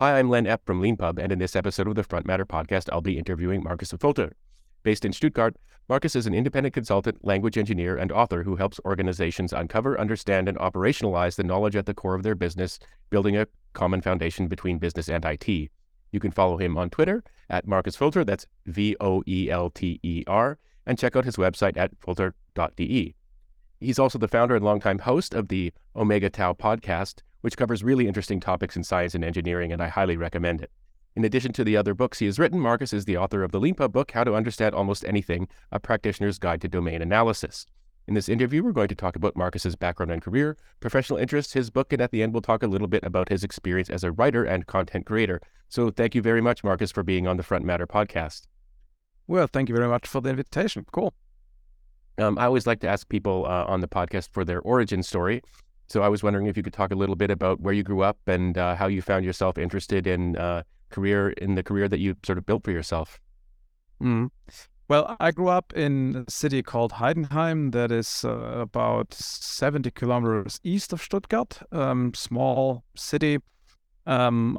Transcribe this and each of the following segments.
Hi, I'm Len Epp from LeanPub, and in this episode of the Front Matter podcast, I'll be interviewing Markus Voelter. Based in Stuttgart, Markus is an independent consultant, language engineer, and author who helps organizations uncover, understand, and operationalize the knowledge at the core of their business, building a common foundation between business and IT. You can follow him on Twitter at Markus Voelter, that's V O E L T E R, and check out his website at voelter.de. He's also the founder and longtime host of the Omega Tau podcast, which covers really interesting topics in science and engineering, and I highly recommend it. In addition to the other books he has written, Markus is the author of the LeanPub book, How to Understand Almost Anything, A Practitioner's Guide to Domain Analysis. In this interview, we're going to talk about Markus's background and career, professional interests, his book, and at the end, we'll talk a little bit about his experience as a writer and content creator. So thank you very much, Marcus, for being on the Front Matter podcast. Well, thank you very much for the invitation. Cool. Um, I always like to ask people uh, on the podcast for their origin story. So I was wondering if you could talk a little bit about where you grew up and uh, how you found yourself interested in uh, career in the career that you sort of built for yourself. Mm. Well, I grew up in a city called Heidenheim, that is uh, about 70 kilometers east of Stuttgart, um, small city. Um,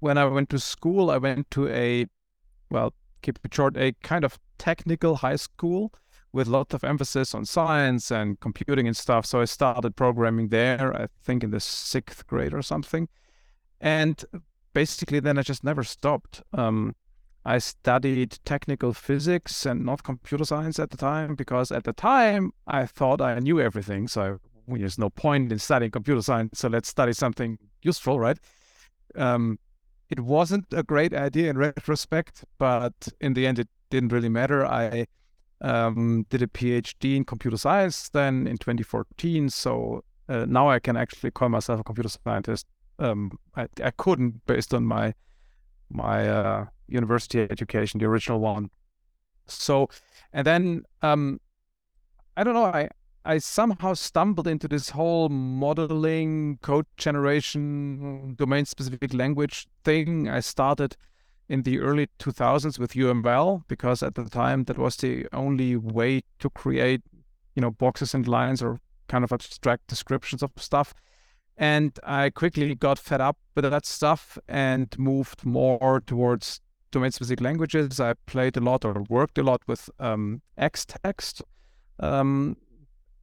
when I went to school, I went to a, well, keep it short, a kind of technical high school with lots of emphasis on science and computing and stuff. So I started programming there, I think in the sixth grade or something. And basically, then I just never stopped. Um, I studied technical physics and not computer science at the time because at the time I thought I knew everything. So there's no point in studying computer science. So let's study something useful, right? Um, it wasn't a great idea in retrospect, but in the end, it didn't really matter. I um, did a PhD in computer science then in 2014. So uh, now I can actually call myself a computer scientist. Um, I, I couldn't based on my my uh, university education, the original one. So, and then um, I don't know. I I somehow stumbled into this whole modeling, code generation, domain specific language thing. I started in the early 2000s with UML because at the time that was the only way to create, you know, boxes and lines or kind of abstract descriptions of stuff. And I quickly got fed up with that stuff and moved more towards domain specific languages. I played a lot or worked a lot with um, Xtext. Um,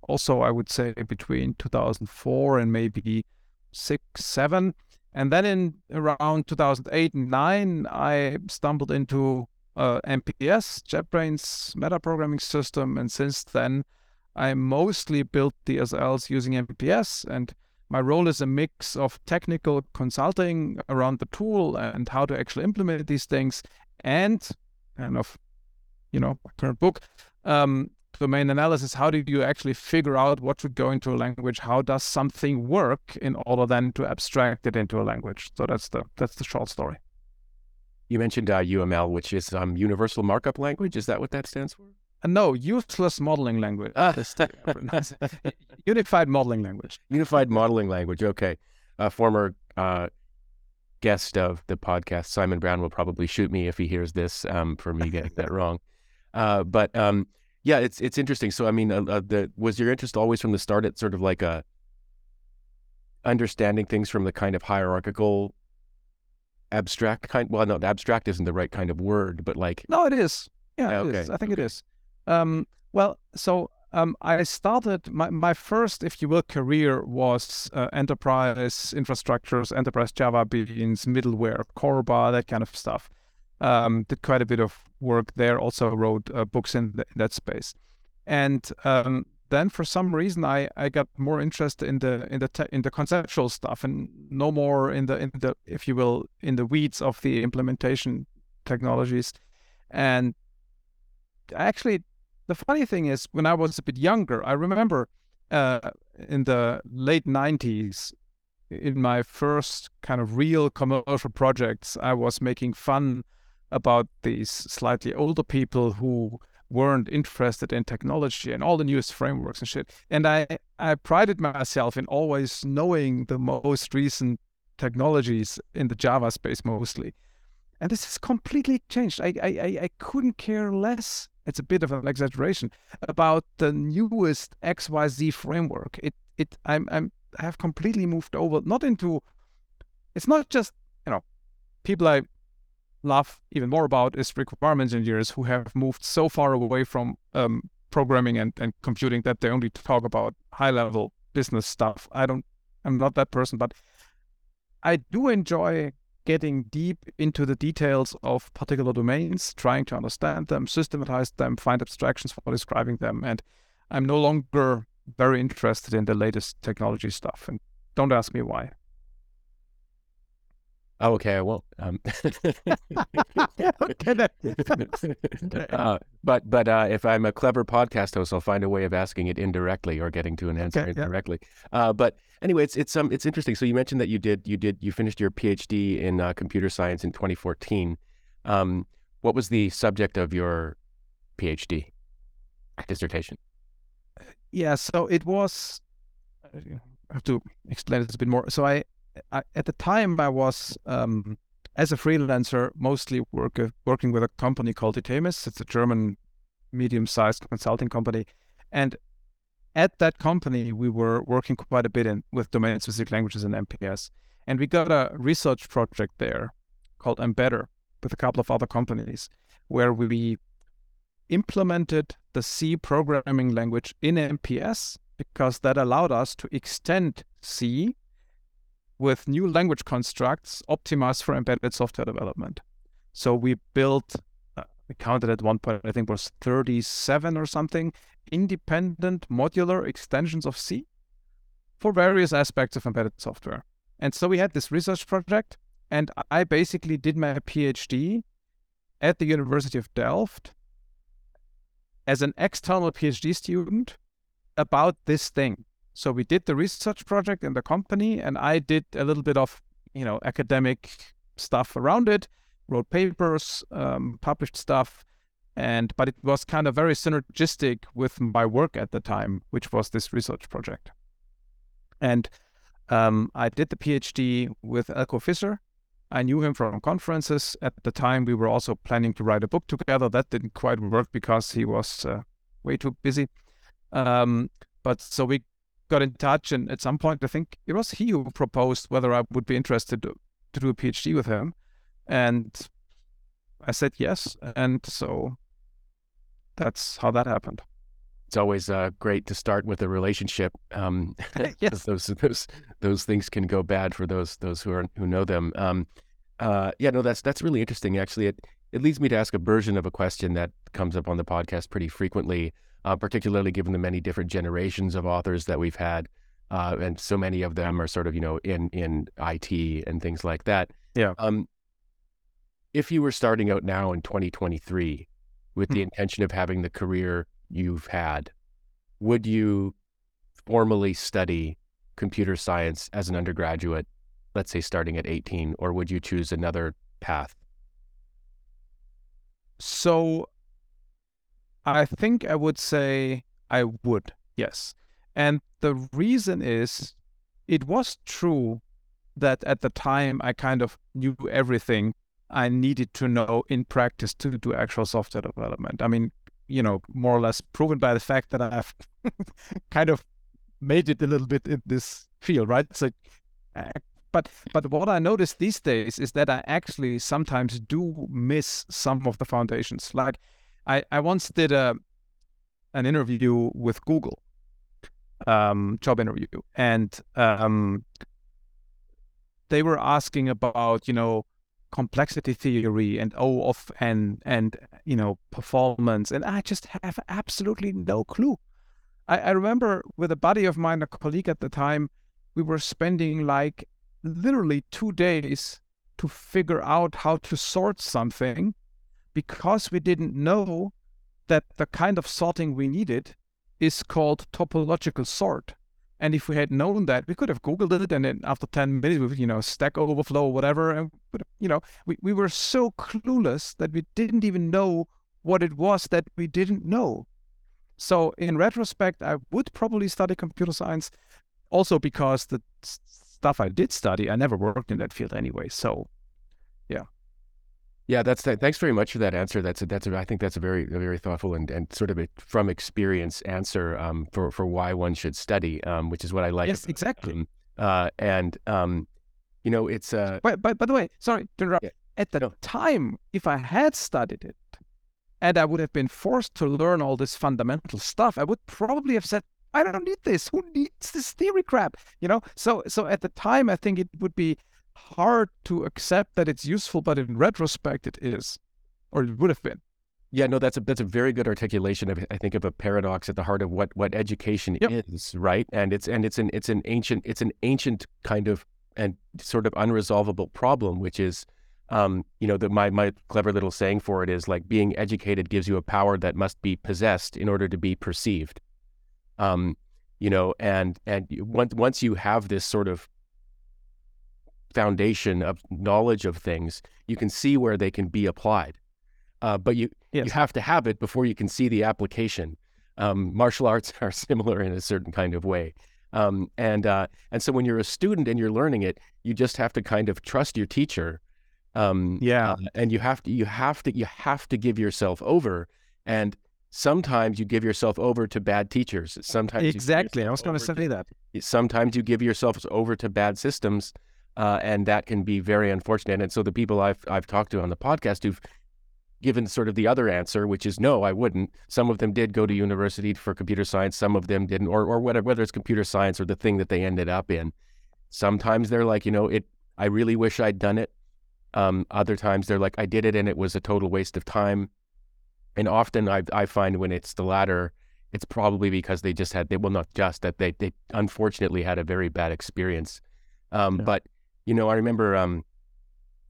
also, I would say between 2004 and maybe six, seven. And then in around 2008 and 9, I stumbled into uh, MPS, JetBrains metaprogramming system. And since then, I mostly built DSLs using MPS. And my role is a mix of technical consulting around the tool and how to actually implement these things and kind of, you know, my current book, um, domain analysis, how do you actually figure out what should go into a language? How does something work in order then to abstract it into a language? So that's the that's the short story. You mentioned uh, UML, which is um, Universal Markup Language. Is that what that stands for? Uh, no, useless modeling language. Ah. Unified modeling language. Unified modeling language. Okay. A former uh, guest of the podcast, Simon Brown, will probably shoot me if he hears this um, for me getting that wrong. Uh, but um, yeah, it's it's interesting. So I mean, uh, uh, the, was your interest always from the start at sort of like a understanding things from the kind of hierarchical, abstract kind? Well, no, abstract isn't the right kind of word, but like no, it is. Yeah, okay. Is. I think okay. it is. Um, well, so um, I started my, my first, if you will, career was uh, enterprise infrastructures, enterprise Java beans, middleware, Corba, that kind of stuff. Um, did quite a bit of work there. Also wrote uh, books in, in, that space, and um, then for some reason I, I got more interested in the in the te- in the conceptual stuff and no more in the in the if you will in the weeds of the implementation technologies, and actually the funny thing is when I was a bit younger I remember uh, in the late 90s in my first kind of real commercial projects I was making fun about these slightly older people who weren't interested in technology and all the newest frameworks and shit. And I, I prided myself in always knowing the most recent technologies in the Java space mostly. And this has completely changed. I, I, I couldn't care less. It's a bit of an exaggeration about the newest XYZ framework. It, it, I'm, I'm, I have completely moved over, not into it's not just you know people I love even more about is requirements engineers who have moved so far away from um, programming and, and computing that they only talk about high level business stuff. I don't, I'm not that person, but I do enjoy getting deep into the details of particular domains, trying to understand them, systematize them, find abstractions for describing them. And I'm no longer very interested in the latest technology stuff. And don't ask me why. Oh, okay, I won't. Um, uh, but but uh, if I'm a clever podcast host, I'll find a way of asking it indirectly or getting to an answer okay, indirectly. Yeah. Uh, but anyway, it's it's um it's interesting. So you mentioned that you did you did you finished your PhD in uh, computer science in 2014. Um, what was the subject of your PhD dissertation? Yeah, so it was. I have to explain this a bit more. So I I, at the time I was um, as a freelancer mostly work, uh, working with a company called Itemis. It's a German medium-sized consulting company, and at that company we were working quite a bit in with domain-specific languages and MPS, and we got a research project there called mbeddr with a couple of other companies where we implemented the C programming language in MPS because that allowed us to extend C with new language constructs optimized for embedded software development. So we built, uh, we counted at one point, I think was 37 or something, independent modular extensions of C for various aspects of embedded software. And so we had this research project, and I basically did my PhD at the University of Delft as an external PhD student about this thing. So we did the research project in the company, and I did a little bit of you know academic stuff around it, wrote papers, um, published stuff, and but it was kind of very synergistic with my work at the time, which was this research project. And um, I did the PhD with Eelco Visser. I knew him from conferences. At the time, we were also planning to write a book together. That didn't quite work because he was uh, way too busy. Um, but so we got in touch, and at some point, I think it was he who proposed whether I would be interested to, to do a PhD with him, and I said yes, and so that's how that happened. It's always uh, great to start with a relationship. Um, yes, those those those things can go bad for those those who are who know them. Um, uh, yeah, no, that's that's really interesting. Actually, it it leads me to ask a version of a question that comes up on the podcast pretty frequently uh, particularly given the many different generations of authors that we've had. Uh, and so many of them are sort of, you know, in, in IT and things like that. Yeah. Um, if you were starting out now in 2023 with the hmm. intention of having the career you've had, would you formally study computer science as an undergraduate, let's say starting at 18, or would you choose another path? So I think I would say I would, yes. And the reason is it was true that at the time I kind of knew everything I needed to know in practice to do actual software development. I mean, you know, more or less proven by the fact that I've kind of made it a little bit in this field, right? So, uh, but but what I notice these days is that I actually sometimes do miss some of the foundations. Like I, I once did a an interview with Google, um, job interview, and um, they were asking about you know complexity theory and O of n and you know performance, and I just have absolutely no clue. I, I remember with a buddy of mine, a colleague at the time, we were spending like literally two days to figure out how to sort something because we didn't know that the kind of sorting we needed is called topological sort. And if we had known that, we could have Googled it, and then after 10 minutes, with you know, Stack Overflow or whatever, and you know, we, we were so clueless that we didn't even know what it was that we didn't know. So in retrospect, I would probably study computer science, also because the stuff I did study, I never worked in that field anyway. So, yeah. Yeah, that's that. Thanks very much for that answer. That's a, that's a, I think that's a very a very thoughtful and, and sort of a from experience answer um, for for why one should study, um, which is what I like. Yes, exactly. Um, uh, and um, you know, it's uh. But by, by the way, sorry to interrupt. Yeah. At the No. time, if I had studied it, and I would have been forced to learn all this fundamental stuff, I would probably have said, "I don't need this. Who needs this theory crap?" You know. So, so at the time, I think it would be hard to accept that it's useful, but in retrospect, it is, or it would have been. Yeah, no, that's a that's a very good articulation of I think of a paradox at the heart of what what education Yep. is, right? And it's and it's an it's an ancient it's an ancient kind of and sort of unresolvable problem, which is, um, you know, the my my clever little saying for it is like being educated gives you a power that must be possessed in order to be perceived. Um, you know, and and once once you have this sort of foundation of knowledge of things, you can see where they can be applied. Uh, but you you have to have it before you can see the application. Um, martial arts are similar in a certain kind of way. Um, and uh, and so when you're a student and you're learning it, you just have to kind of trust your teacher. Um, Yeah. uh, and you have to you have to you have to give yourself over. And sometimes you give yourself over to bad teachers. Sometimes you Exactly. I was going to say that. sometimes you give yourself over to bad systems, uh, and that can be very unfortunate. And so the people I've I've talked to on the podcast who've given sort of the other answer, which is no, I wouldn't. Some of them did go to university for computer science, some of them didn't, or or whatever, whether it's computer science or the thing that they ended up in. Sometimes they're like, you know, it. I really wish I'd done it. Um, other times they're like, I did it and it was a total waste of time. And often I I find when it's the latter, it's probably because they just had they well not just that they they unfortunately had a very bad experience. Um, Yeah. But you know, I remember um,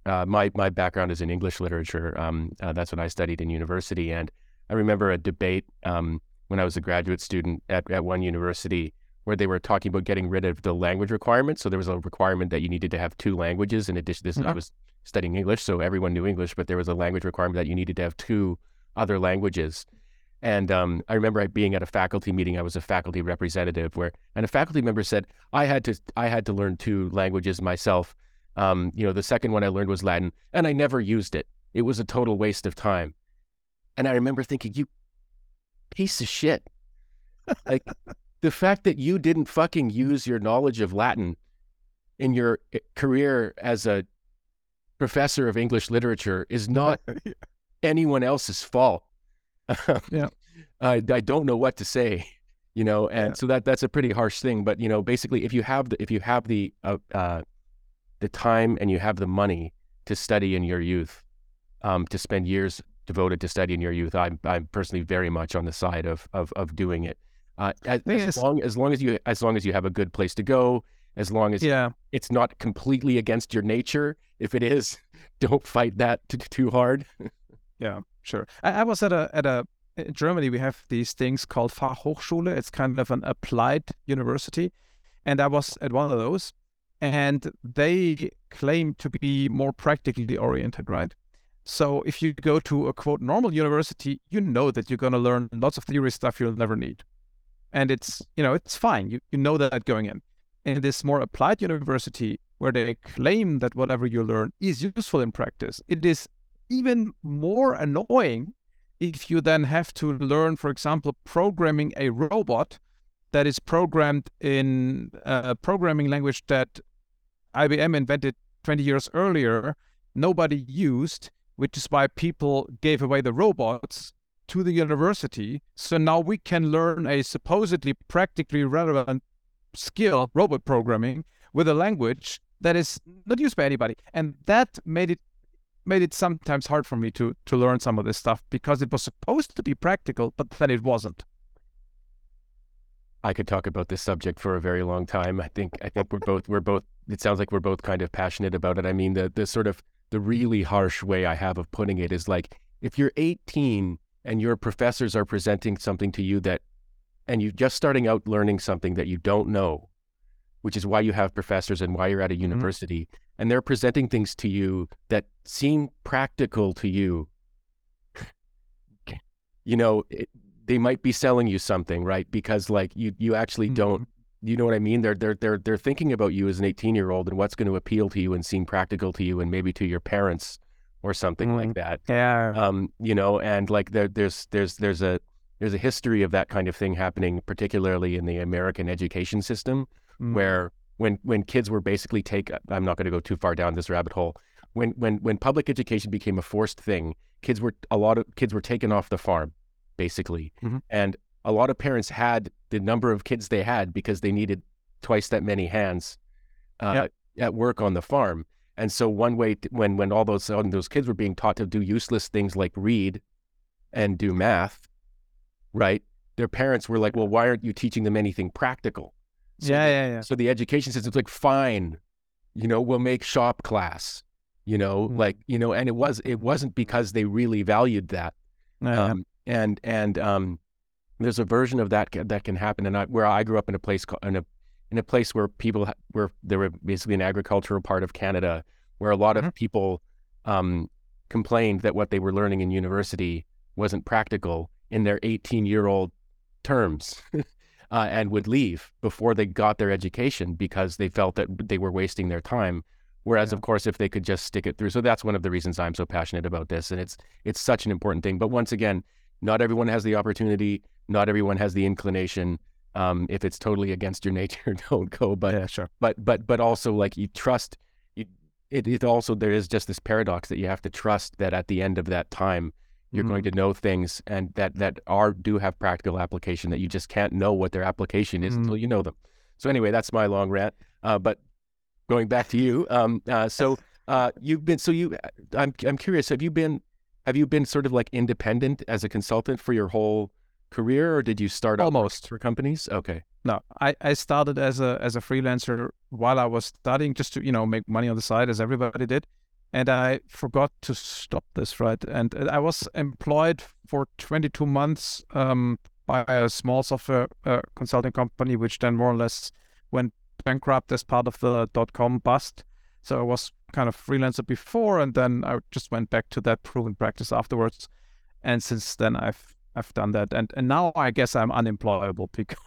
uh, my my background is in English literature. Um, uh, that's what I studied in university, and I remember a debate um, when I was a graduate student at at one university where they were talking about getting rid of the language requirement. So there was a requirement that you needed to have two languages in addition. This I Mhm. was studying English, so everyone knew English, but there was a language requirement that you needed to have two other languages. And um, I remember being at a faculty meeting. I was a faculty representative, where and a faculty member said I had to I had to learn two languages myself. Um, you know, the second one I learned was Latin, and I never used it. It was a total waste of time. And I remember thinking, you piece of shit. Like the fact that you didn't fucking use your knowledge of Latin in your eh, career as a professor of English literature is not anyone else's fault. Yeah. I, I don't know what to say, you know, and Yeah. so that that's a pretty harsh thing. But you know, basically, if you have the if you have the uh, uh, the time and you have the money to study in your youth, um, to spend years devoted to study in your youth, I'm I'm personally very much on the side of of of doing it. Uh, as, as long as long as you as long as you have a good place to go, as long as Yeah. it's not completely against your nature. If it is, don't fight that too, too hard. Yeah, sure. I, I was at a at a in Germany. We have these things called Fachhochschule. It's kind of an applied university, and I was at one of those, and they claim to be more practically oriented, right? So if you go to a quote normal university, you know that you're going to learn lots of theory stuff you'll never need, and it's you know it's fine. You you know that going in. In this more applied university, where they claim that whatever you learn is useful in practice, it is even more annoying if you then have to learn, for example, programming a robot that is programmed in a programming language that IBM invented 20 years earlier, nobody used, which is why people gave away the robots to the university. So now we can learn a supposedly practically relevant skill, robot programming, with a language that is not used by anybody. And that made it made it sometimes hard for me to to learn some of this stuff because it was supposed to be practical, but then it wasn't. I could talk about this subject for a very long time. I think I think we're both we're both it sounds like we're both kind of passionate about it. I mean the the sort of the really harsh way I have of putting it is like if you're 18 and your professors are presenting something to you that and you're just starting out learning something that you don't know, which is why you have professors and why you're at a mm-hmm. university, and they're presenting things to you that seem practical to you. you know, it, they might be selling you something, right? Because like you you actually don't you know what I mean? They're they're they're they're thinking about you as an 18 year old and what's going to appeal to you and seem practical to you and maybe to your parents or something like that. Yeah. Um, you know, and like there there's there's there's a there's a history of that kind of thing happening, particularly in the American education system, Mm. where when when kids were basically take I'm not going to go too far down this rabbit hole. When when when public education became a forced thing, kids were a lot of kids were taken off the farm, basically, Mhm. and a lot of parents had the number of kids they had because they needed twice that many hands uh, at work on the farm. And so one way to, when when all those sudden those kids were being taught to do useless things like read and do math, right? Their parents were like, "Well, why aren't you teaching them anything practical?" So yeah, the- yeah, yeah. So the education system's like, "Fine, you know, we'll make shop class." You know, Mm. like you know, and it was it wasn't because they really valued that. Yeah, Um, and and um, there's a version of that ca- that can happen. And I, where I grew up in a place called, in a in a place where people ha- where there were basically an agricultural part of Canada where a lot of Mhm. people um, complained that what they were learning in university wasn't practical in their 18 year old terms. Uh, and would leave before they got their education because they felt that they were wasting their time. Whereas, Yeah. of course, if they could just stick it through, so that's one of the reasons I'm so passionate about this, and it's it's such an important thing. But once again, not everyone has the opportunity. Not everyone has the inclination. Um, if it's totally against your nature, don't go. But yeah, sure. but but but also like you trust. You, it it also there is just this paradox that you have to trust that at the end of that time you're going Mhm. to know things and that that are do have practical application that you just can't know what their application is Mhm. until you know them. So anyway, that's my long rant. Uh, but going back to you, um, uh, so uh, you've been so you. I'm I'm curious. Have you been have you been sort of like independent as a consultant for your whole career, or did you start Almost. for companies? Okay. No, I, I started as a as a freelancer while I was studying just to you know make money on the side as everybody did, and I forgot to stop this right, and uh, I was employed for 22 months um, by a small software uh, consulting company, which then more or less went bankrupt as part of the dot com bust. So I was kind of freelancer before, and then I just went back to that proven practice afterwards, and since then I've I've done that, and and now I guess I'm unemployable because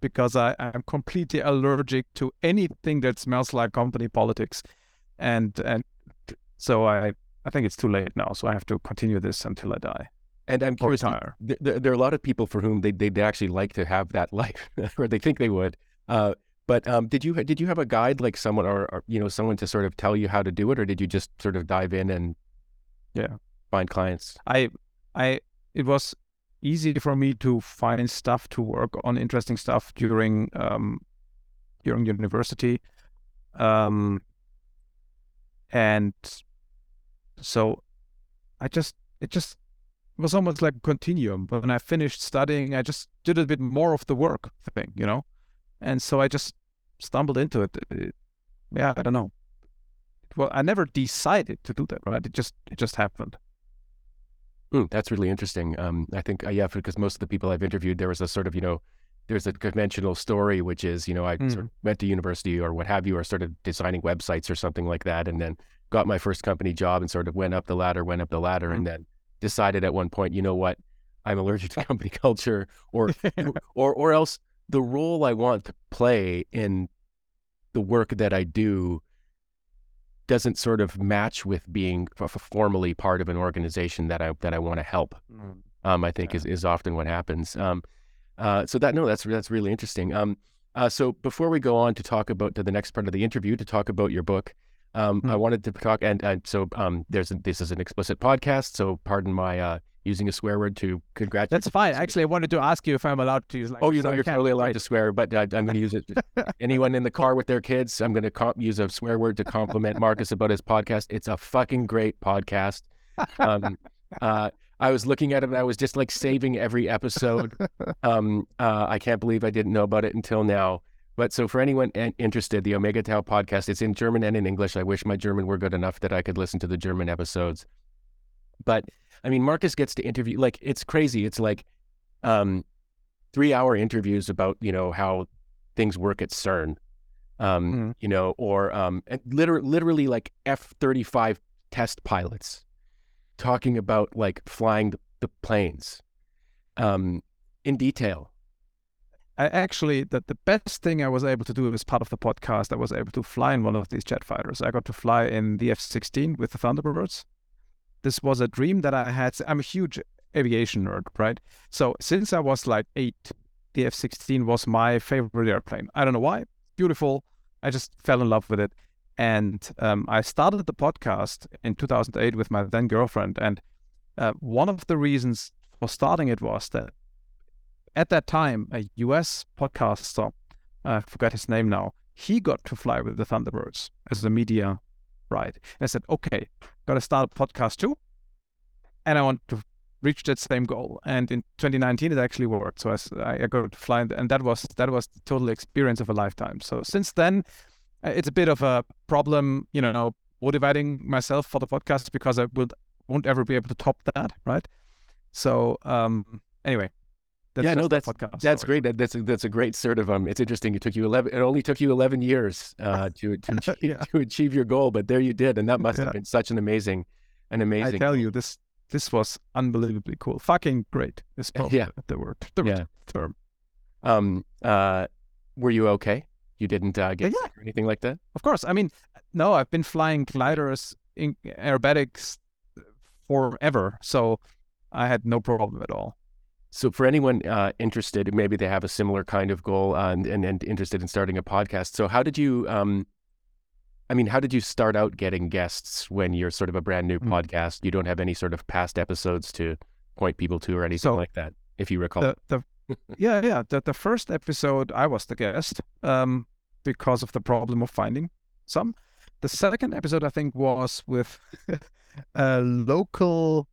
because I am completely allergic to anything that smells like company politics, and and so I I think it's too late now. So I have to continue this until I die And I'm curious. There, there are a lot of people for whom they they'd actually like to have that life, or they think they would. Uh, but um, did you did you have a guide like someone or, or you know someone to sort of tell you how to do it, or did you just sort of dive in and Yeah. find clients? I I it was easy for me to find stuff to work on interesting stuff during um during university um and so I just it just was almost like a continuum. But when I finished studying I just did a bit more of the work thing you know? And so I just stumbled into it, It- yeah I don't know. Well I never decided to do that right? It just it just happened. Mm, that's really interesting. Um, I think, uh, yeah, because most of the people I've interviewed, there was a sort of, you know, there's a conventional story, which is, you know, I sort of went to university or what have you, or started designing websites or something like that, and then got my first company job and sort of went up the ladder, went up the ladder, and then decided at one point, you know what, I'm allergic to company culture, or or or else the role I want to play in the work that I do doesn't sort of match with being formally part of an organization that I that I want to help. Um, I think is, is often what happens. Um, uh, so that no, that's that's really interesting. Um, uh, so before we go on to talk about to the next part of the interview to talk about your book, um, I Hmm. wanted to talk and, and so um, there's a, this is an explicit podcast, so pardon my uh, using a swear word to congratulate. That's fine. Actually, I wanted to ask you if I'm allowed to use like. Oh, you know, I you're totally allowed right? to swear, but uh, I'm going to use it. Anyone in the car with their kids, I'm going to com- use a swear word to compliment Markus about his podcast. It's a fucking great podcast. Um, uh, I was looking at it and I was just like saving every episode. Um, uh, I can't believe I didn't know about it until now. But so for anyone in- interested, the Omega Tau podcast, it's in German and in English. I wish my German were good enough that I could listen to the German episodes. But I mean, Markus gets to interview, like, it's crazy. It's like um, three hour interviews about, you know, how things work at CERN, um, Mhm. you know, or um, and liter- literally like F 35 test pilots talking about like flying the, the planes um, in detail. I actually the, the best thing I was able to do as part of the podcast, I was able to fly in one of these jet fighters. I got to fly in the F sixteen with the Thunderbirds. This was a dream that I had. I'm a huge aviation nerd, right? So since I was like eight, the F sixteen was my favorite airplane. I don't know why. Beautiful. I just fell in love with it. And um, I started the podcast in 2008 with my then girlfriend. And uh, one of the reasons for starting it was that at that time, a US podcaster, I forgot his name now, he got to fly with the Thunderbirds as a media ride. And I said, okay, got to start a podcast too. And I want to reach that same goal. And in 2019, it actually worked. So I, I got to fly, and that was that was the total experience of a lifetime. So since then, uh, it's a bit of a problem, you know, motivating myself for the podcast because I will won't ever be able to top that, right? So um, anyway, that's yeah, no, that's that's story. great. That, that's a, that's a great sort of um. It's interesting. It took you eleven. It only took you eleven years uh, to to, yeah. to achieve your goal, but there you did, and that must yeah. have been such an amazing, an amazing. I tell you, this this was unbelievably cool. Fucking great. Is probably yeah. the word. The yeah. term. Um. Uh. Were you okay? You didn't uh, get yeah. anything like that? Of course. I mean, no. I've been flying gliders in aerobatics forever, so I had no problem at all. So, for anyone uh, interested, maybe they have a similar kind of goal uh, and, and, and interested in starting a podcast. So, how did you? Um, I mean, how did you start out getting guests when you're sort of a brand new mm. podcast? You don't have any sort of past episodes to point people to or anything so like that, if you recall. The, the, yeah, yeah. The, the first episode, I was the guest um, because of the problem of finding some. The second episode, I think, was with a local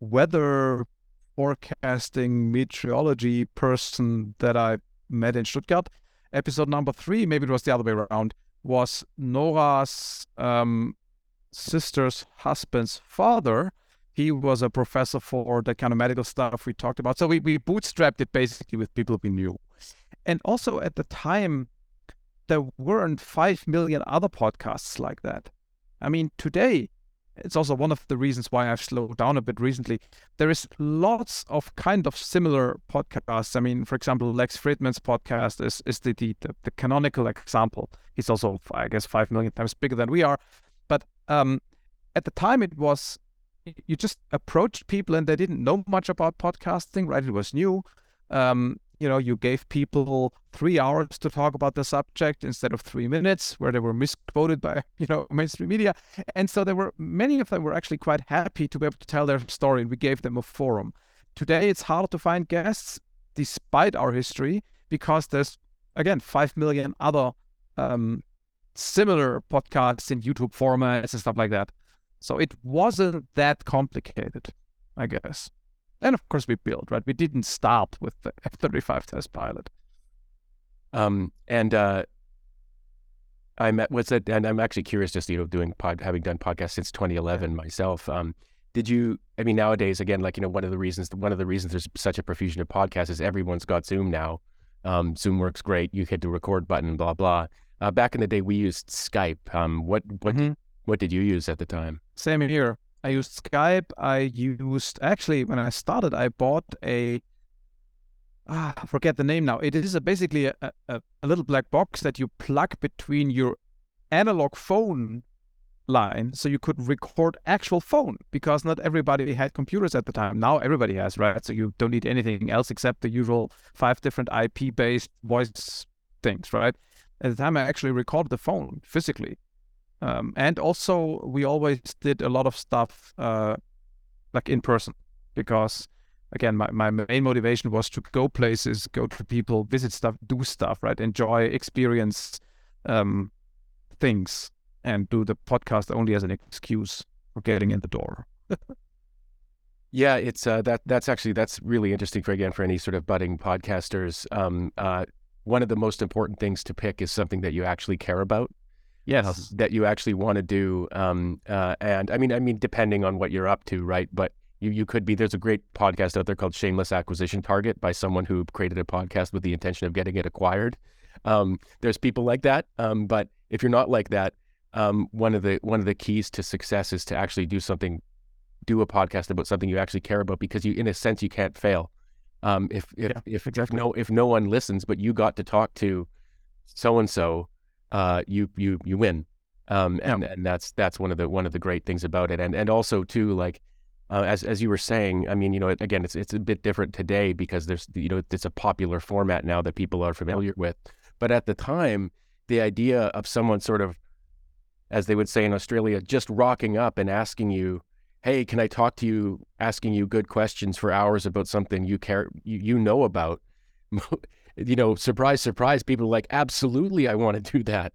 weather forecasting meteorology person that I met in Stuttgart. Episode number three, maybe it was the other way around, was Nora's um, sister's husband's father. He was a professor for the kind of medical stuff we talked about. So we, we bootstrapped it basically with people we knew. And also at the time, there weren't 5 million other podcasts like that. I mean, today, it's also one of the reasons why I've slowed down a bit recently. There is lots of kind of similar podcasts. I mean, for example, Lex Fridman's podcast is is the the, the, canonical example. He's also, I guess, five million times bigger than we are. But um, at the time, it was you just approached people and they didn't know much about podcasting, right? It was new. Um, you know, you gave people three hours to talk about the subject instead of three minutes, where they were misquoted by, you know, mainstream media. And so there were many of them were actually quite happy to be able to tell their story, and we gave them a forum. Today, it's hard to find guests, despite our history, because there's again five million other um, similar podcasts in YouTube formats and stuff like that. So it wasn't that complicated, I guess. And of course, we built, right? We didn't start with the F 35 test pilot. Um, and uh, I met, what's that? And I'm actually curious, just, you know, doing pod, having done podcasts since 2011 yeah. myself. Um, did you, I mean, nowadays, again, like, you know, one of the reasons, one of the reasons there's such a profusion of podcasts is everyone's got Zoom now. Um, Zoom works great. You hit the record button, blah, blah. Uh, back in the day, we used Skype. Um, what, what, mm-hmm. What did you use at the time? Same here. I used Skype. I used actually when I started, I bought a ah, forget the name now. It is a, basically a, a, a little black box that you plug between your analog phone line so you could record actual phone because not everybody had computers at the time. Now everybody has, right? So you don't need anything else except the usual five different IP based voice things, right? At the time I actually recorded the phone physically. Um, and also, we always did a lot of stuff uh, like in person because, again, my, my main motivation was to go places, go to people, visit stuff, do stuff, right? Enjoy, experience um, things, and do the podcast only as an excuse for getting in the door. yeah, it's uh, that. That's actually that's really interesting for again for any sort of budding podcasters. Um, uh, one of the most important things to pick is something that you actually care about yes. that you actually want to do um, uh, and i mean i mean depending on what you're up to right? But you, you could be there's a great podcast out there called shameless acquisition target by someone who created a podcast with the intention of getting it acquired. Um, there's people like that um, but if you're not like that um, one of the one of the keys to success is to actually do something do a podcast about something you actually care about because you in a sense you can't fail. Um, if if, yeah, if, exactly. if no if no one listens but you got to talk to so and so uh, you you you win. Um, and, yeah. and that's that's one of the one of the great things about it. And and also too, like uh, as as you were saying, I mean, you know, again, it's it's a bit different today because there's you know it's a popular format now that people are familiar with. But at the time, the idea of someone sort of, as they would say in Australia, just rocking up and asking you, "Hey, can I talk to you?" Asking you good questions for hours about something you care you, you know about. you know, surprise, surprise. People are like, "Absolutely, I want to do that."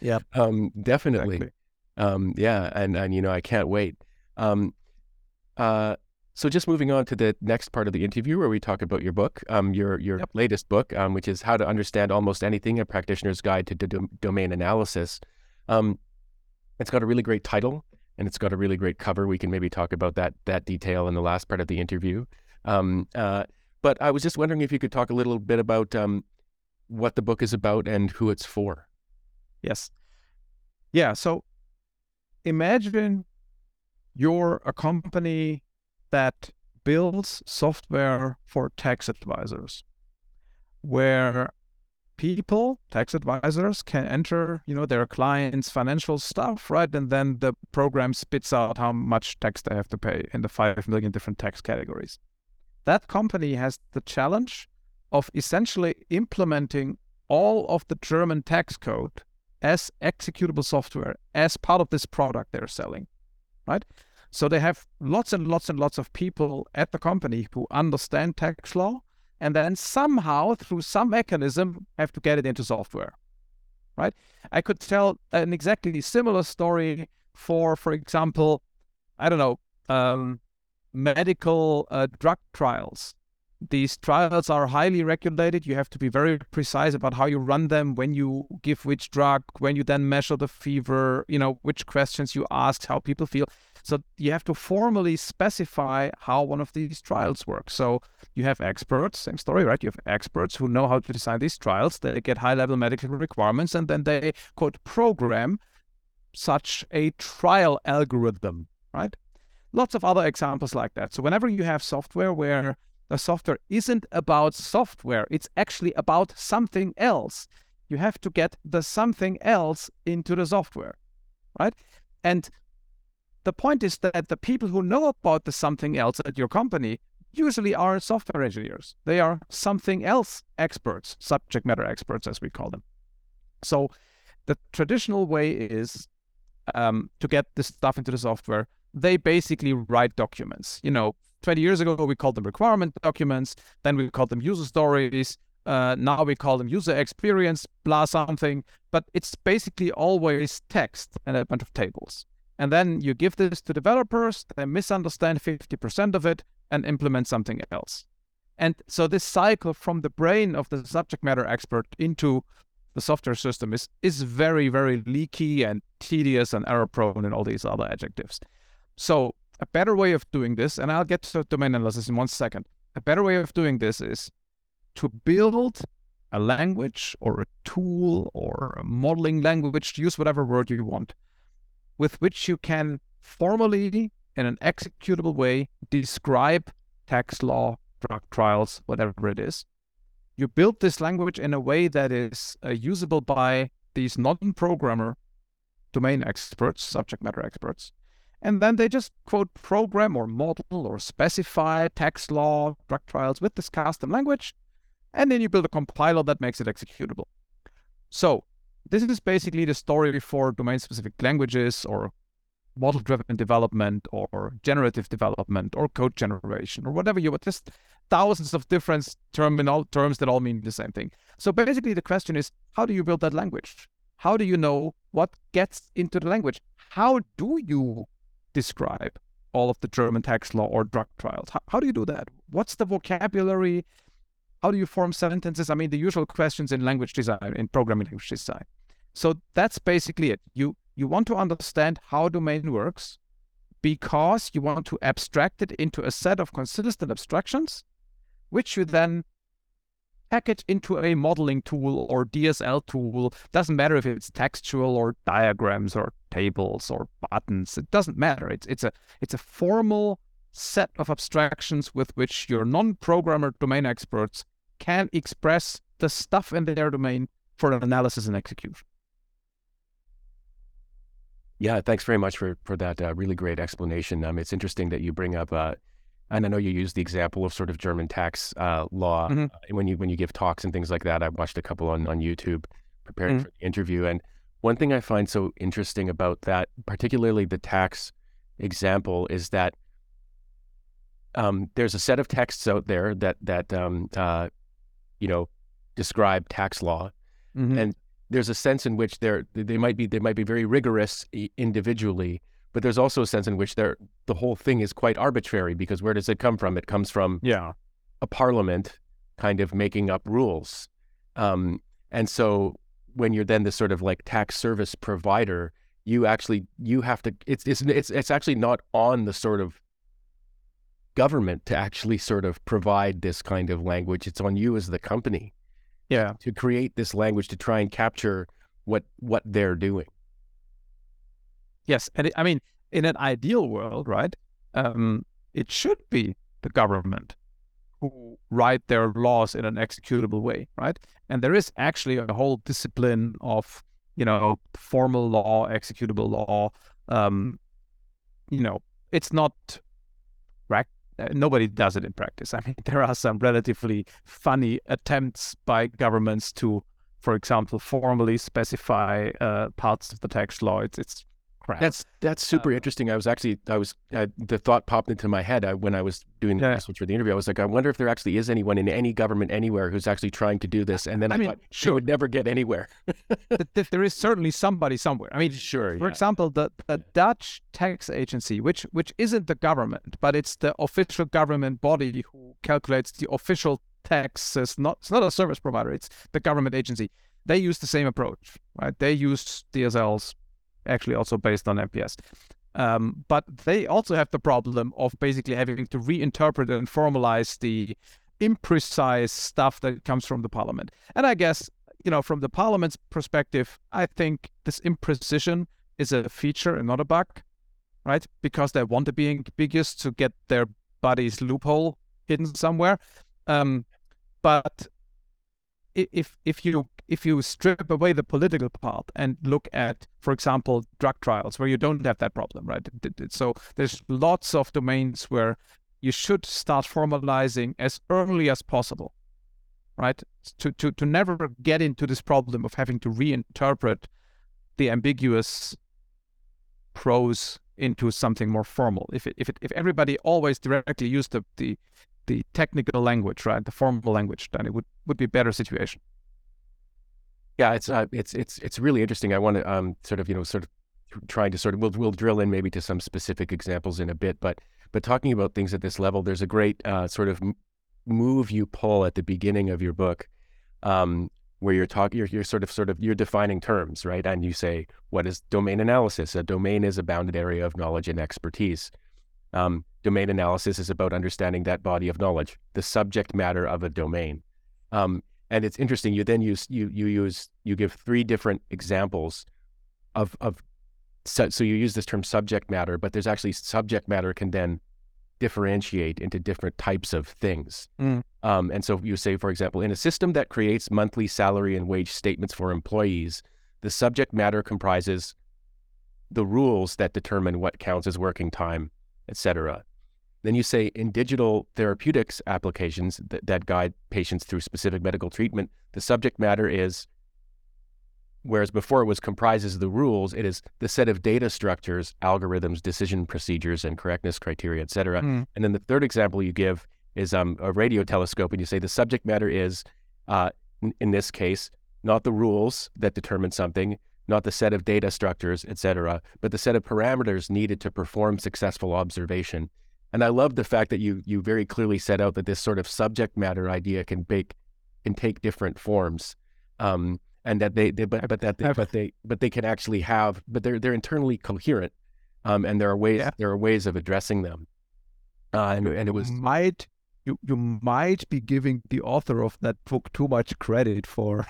Yeah, um, definitely. exactly. Um, yeah, and and you know, I can't wait. Um, uh, so just moving on to the next part of the interview where we talk about your book, um, your your Yep. latest book, um, which is How to Understand Almost Anything: A Practitioner's Guide to Dom- Domain Analysis. Um, it's got a really great title and it's got a really great cover. We can maybe talk about that that detail in the last part of the interview. Um, uh, but I was just wondering if you could talk a little bit about um, what the book is about and who it's for. Yes. Yeah. So imagine you're a company that builds software for tax advisors, where people, tax advisors, can enter, you know, their clients' financial stuff, right? And then the program spits out how much tax they have to pay in the five million different tax categories. That company has the challenge of essentially implementing all of the German tax code as executable software as part of this product they're selling, right? So they have lots and lots and lots of people at the company who understand tax law and then somehow through some mechanism have to get it into software, right? I could tell an exactly similar story for, for example, I don't know, um, medical uh, drug trials. These trials are highly regulated. You have to be very precise about how you run them, when you give which drug, when you then measure the fever, you know, which questions you ask, how people feel. So you have to formally specify how one of these trials work. So you have experts, same story, right? You have experts who know how to design these trials. They get high level medical requirements and then they quote program such a trial algorithm, right? Lots of other examples like that. So whenever you have software where the software isn't about software, it's actually about something else. You have to get the something else into the software, right? And the point is that the people who know about the something else at your company usually are software engineers. They are something else experts, subject matter experts, as we call them. So the traditional way is um, to get this stuff into the software. They basically write documents. You know, 20 years ago, we called them requirement documents. Then we called them user stories. Uh, now we call them user experience, blah something. But it's basically always text and a bunch of tables. And then you give this to developers, they misunderstand 50% of it and implement something else. And so this cycle from the brain of the subject matter expert into the software system is is very, very leaky and tedious and error prone and all these other adjectives. So a better way of doing this, and I'll get to domain analysis in one second. A better way of doing this is to build a language or a tool or a modeling language, use whatever word you want, with which you can formally, in an executable way, describe tax law, drug trials, whatever it is. You build this language in a way that is uh, usable by these non programmer domain experts, subject matter experts. And then they just quote program or model or specify tax law, drug trials with this custom language. And then you build a compiler that makes it executable. So this is basically the story for domain specific languages or model driven development or generative development or code generation or whatever you want. Just thousands of different terminal terms that all mean the same thing. So basically the question is how do you build that language? How do you know what gets into the language? How do you describe all of the German tax law or drug trials? How, how do you do that? What's the vocabulary? How do you form sentences? I mean, the usual questions in language design, in programming language design. So that's basically it. You you want to understand how domain works because you want to abstract it into a set of consistent abstractions, which you then package into a modeling tool or DSL tool. Doesn't matter if it's textual or diagrams or tables or buttons. It doesn't matter. It's it's a it's a formal set of abstractions with which your non-programmer domain experts can express the stuff in their domain for analysis and execution. Yeah, thanks very much for for that uh, really great explanation. Um, it's interesting that you bring up, uh, and I know you use the example of sort of German tax uh, law Mhm. uh, when you when you give talks and things like that. I've watched a couple on on YouTube preparing Mm. for the interview. And one thing I find so interesting about that, particularly the tax example, is that um, there's a set of texts out there that that um, uh, you know describe tax law, Mhm. and there's a sense in which they're they might be they might be very rigorous individually, but there's also a sense in which they're the whole thing is quite arbitrary because where does it come from? It comes from yeah. a parliament kind of making up rules. Um, and so when you're then the sort of like tax service provider, you actually you have to it's it's it's it's actually not on the sort of government to actually sort of provide this kind of language. It's on you as the company Yeah. to create this language to try and capture what what they're doing. Yes, and it, I mean, in an ideal world, right? Um, it should be the government who write their laws in an executable way, right? And there is actually a whole discipline of, you know, formal law, executable law. Um, you know, it's not nobody does it in practice. I mean, there are some relatively funny attempts by governments to, for example, formally specify uh, parts of the tax law. It's it's crap. That's that's super Um, interesting. I was actually I was uh, the thought popped into my head uh, when I was doing the Yeah. research for the interview. I was like, I wonder if there actually is anyone in any government anywhere who's actually trying to do this. And then I, I mean, thought sure. would never get anywhere. Th- th- there is certainly somebody somewhere. I mean, Sure. for example, the, the Dutch tax agency, which which isn't the government, but it's the official government body who calculates the official taxes. Not it's not a service provider; it's the government agency. They use the same approach, right? They use DSLs, actually also based on MPS. Um, but they also have the problem of basically having to reinterpret and formalize the imprecise stuff that comes from the parliament. And I guess you know, from the parliament's perspective, I think this imprecision is a feature and not a bug, right? Because they want to be ambiguous to get their body's loophole hidden somewhere. Um, but if if you if you strip away the political part and look at, for example, drug trials where you don't have that problem, right? So there's lots of domains where you should start formalizing as early as possible right? To, to, to never get into this problem of having to reinterpret the ambiguous prose into something more formal. If it, if it, if everybody always directly used the, the the technical language, right, the formal language, then it would, would be a better situation. Yeah, it's uh, it's it's it's really interesting. I want to um sort of you know sort of trying to sort of we'll we'll drill in maybe to some specific examples in a bit, but but talking about things at this level, there's a great uh, sort of move you pull at the beginning of your book, um, where you're talking you're you're sort of sort of you're defining terms, right? And you say what is domain analysis? A domain is a bounded area of knowledge and expertise. Um, domain analysis is about understanding that body of knowledge, the subject matter of a domain. Um, and it's interesting. You then use you you use you give three different examples of of so, so you use this term subject matter, but there's actually subject matter can then differentiate into different types of things. Mm. Um, and so you say, for example, in a system that creates monthly salary and wage statements for employees, the subject matter comprises the rules that determine what counts as working time, etc. Then you say in digital therapeutics applications that, that guide patients through specific medical treatment, the subject matter is, whereas before it was comprises the rules, it is the set of data structures, algorithms, decision procedures, and correctness criteria, etc. Mm. And then the third example you give is um, a radio telescope, and you say the subject matter is, uh, in, in this case, not the rules that determine something, not the set of data structures, etc., but the set of parameters needed to perform successful observation. And I love the fact that you you very clearly set out that this sort of subject matter idea can bake can take different forms, um, and that they, they but but that they, but they but they can actually have but they're they're internally coherent, um, and there are ways Yeah. there are ways of addressing them. Uh, and and it was might you you might be giving the author of that book too much credit for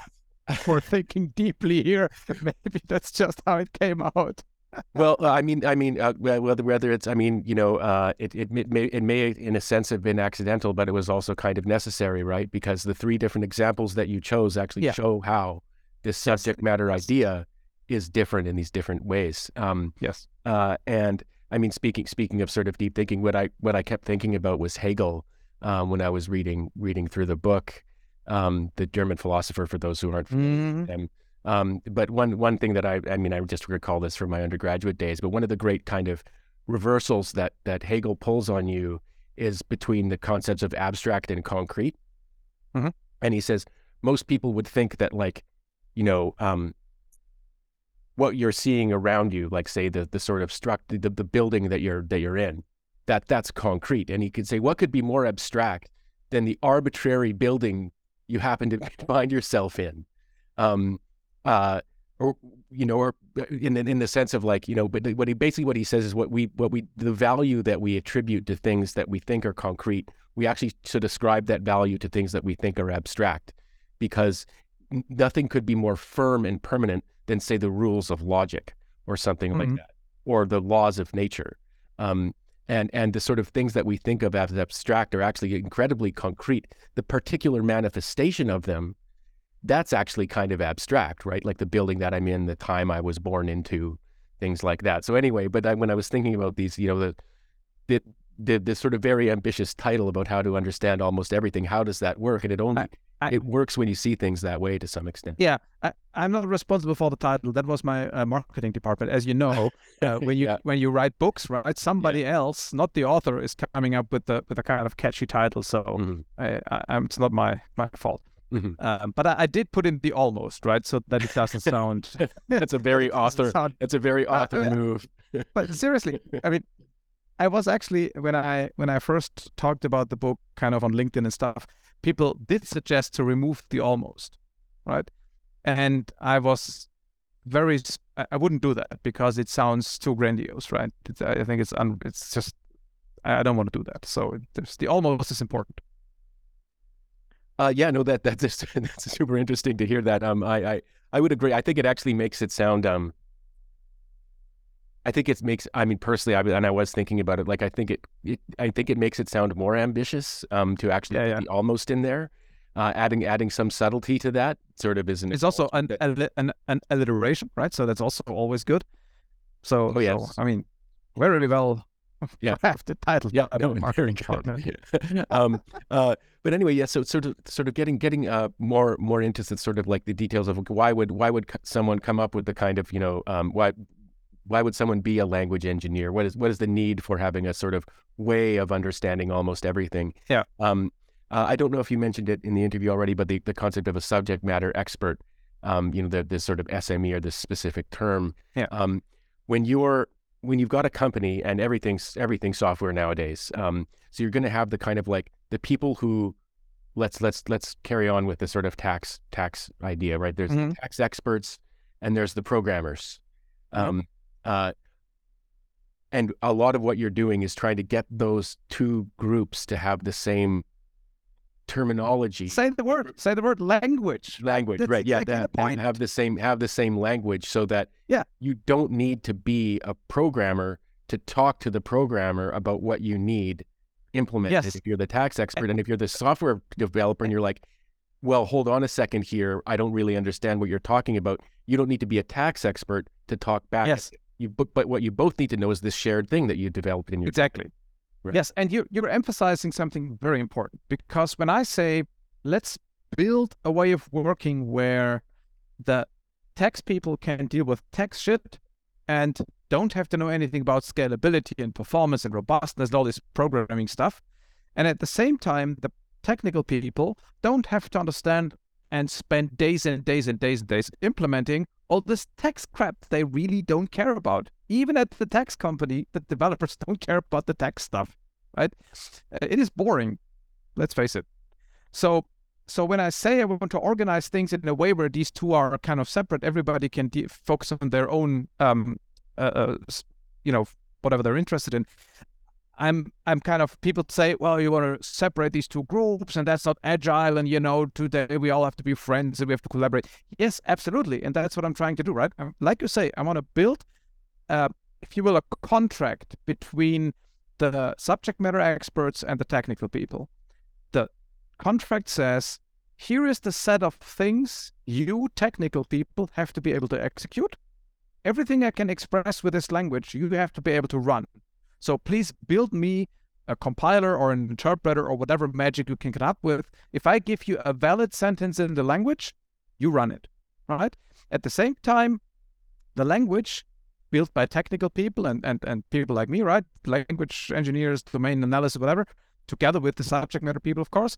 for thinking deeply here. Maybe that's just how it came out. well, I mean, I mean, uh, whether whether it's, I mean, you know, uh, it it may, may it may in a sense have been accidental, but it was also kind of necessary, right? Because the three different examples that you chose actually Yeah. show how this subject matter idea is different in these different ways. Um, Yes. uh, and I mean, speaking speaking of sort of deep thinking, what I what I kept thinking about was Hegel um, when I was reading reading through the book, um, the German philosopher. For those who aren't familiar with him, Um, but one one thing that I I mean I just recall this from my undergraduate days, but one of the great kind of reversals that that Hegel pulls on you is between the concepts of abstract and concrete. Mm-hmm. And he says most people would think that like, you know, um, what you're seeing around you, like say the the sort of struct the, the building that you're that you're in, that that's concrete. And he could say, what could be more abstract than the arbitrary building you happen to find yourself in? Um, uh, or you know, or uh, in in the sense of like you know, but what he basically what he says is what we what we the value that we attribute to things that we think are concrete, we actually should ascribe that value to things that we think are abstract, because nothing could be more firm and permanent than say the rules of logic or something mm-hmm. like that, or the laws of nature. Um, and and the sort of things that we think of as abstract are actually incredibly concrete. The particular manifestation of them that's actually kind of abstract, right? Like the building that I'm in, the time I was born into, things like that. So anyway, but I, when I was thinking about these, you know, the, the the the sort of very ambitious title about how to understand almost everything, how does that work? And it only I, I, it works when you see things that way to some extent. Yeah, I, am not responsible for the title. That was my uh, marketing department, as you know. Uh, when you yeah. when you write books, right? Somebody yeah. else, not the author, is coming up with the with a kind of catchy title. So mm-hmm. I, it's not my my fault. Mm-hmm. Um, but I, I, did put in the almost right, so that it doesn't sound. that's a very author. Sound, that's a very author uh, move. but seriously, I mean, I was actually when I when I first talked about the book, kind of on LinkedIn and stuff, people did suggest to remove the almost, right? And I was very I wouldn't do that because it sounds too grandiose, right? It's, I think it's un, it's just I don't want to do that. So the almost is important. Uh, yeah, no, that that's that's super interesting to hear that. Um, I, I I would agree. I think it actually makes it sound. Um, I think it makes. I mean, personally, I and I was thinking about it. Like, I think it. it I think it makes it sound more ambitious. Um, to actually yeah, yeah. be almost in there, uh, adding adding some subtlety to that sort of is an. It's also an, an an alliteration, right? So that's also always good. So, oh, yes. So, I mean, very well yeah, crafted title. Yeah, no, good. um, uh, but anyway, yeah. So sort of, sort of getting getting uh, more more into sort of like the details of why would why would someone come up with the kind of you know um, why why would someone be a language engineer? What is what is the need for having a sort of way of understanding almost everything? Yeah. Um, uh, I don't know if you mentioned it in the interview already, but the, the concept of a subject matter expert, um, you know, the, this sort of SME or this specific term. Yeah. Um, when you're when you've got a company and everything's everything software nowadays, um, so you're going to have the kind of like the people who let's let's let's carry on with the sort of tax tax idea, right? There's mm-hmm. the tax experts and there's the programmers. Mm-hmm. Um, uh, and a lot of what you're doing is trying to get those two groups to have the same terminology. Say the word. Say the word language. Language, That's right? Yeah, that, the have the same have the same language, so that yeah, you don't need to be a programmer to talk to the programmer about what you need implemented. Yes. If you're the tax expert, and if you're the software developer, and you're like, well, hold on a second here, I don't really understand what you're talking about. You don't need to be a tax expert to talk back. Yes. You, but, but what you both need to know is this shared thing that you developed in your exactly. Right. Yes, and you, you're emphasizing something very important because when I say let's build a way of working where the tax people can deal with tax shit and don't have to know anything about scalability and performance and robustness and all this programming stuff. And at the same time, the technical people don't have to understand and spend days and days and days and days implementing all this tax crap they really don't care about. Even at the tax company, the developers don't care about the tax stuff, right? Uh, it is boring, let's face it. So, so when I say I want to organize things in a way where these two are kind of separate, everybody can de- focus on their own, um, uh, uh, you know, whatever they're interested in. I'm I'm kind of people say, well, you want to separate these two groups, and that's not agile, and you know, today we all have to be friends and we have to collaborate. Yes, absolutely, and that's what I'm trying to do, right? Um, like you say, I want to build, uh, if you will, a contract between the subject matter experts and the technical people. The contract says, here is the set of things you technical people have to be able to execute. Everything I can express with this language, you have to be able to run. So please build me a compiler or an interpreter or whatever magic you can come up with. If I give you a valid sentence in the language, you run it, right? At the same time, the language built by technical people and, and, and people like me, right? Language engineers, domain analysis, whatever, together with the subject matter people, of course.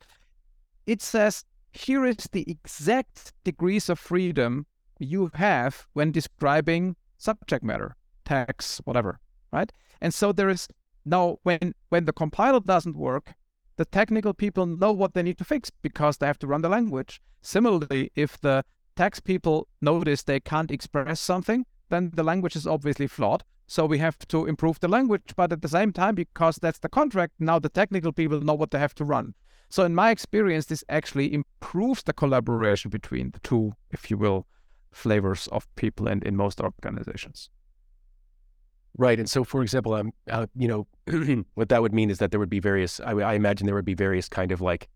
It says here is the exact degrees of freedom you have when describing subject matter, text, whatever, right? And so there is now when when the compiler doesn't work, the technical people know what they need to fix because they have to run the language. Similarly, if the tax people notice they can't express something, then the language is obviously flawed. So we have to improve the language, but at the same time, because that's the contract, now the technical people know what they have to run. So in my experience, this actually improves the collaboration between the two, if you will, flavors of people and in most organizations. Right. And so, for example, um, uh, you know, what that would mean is that there would be various, I, I imagine there would be various kind of like,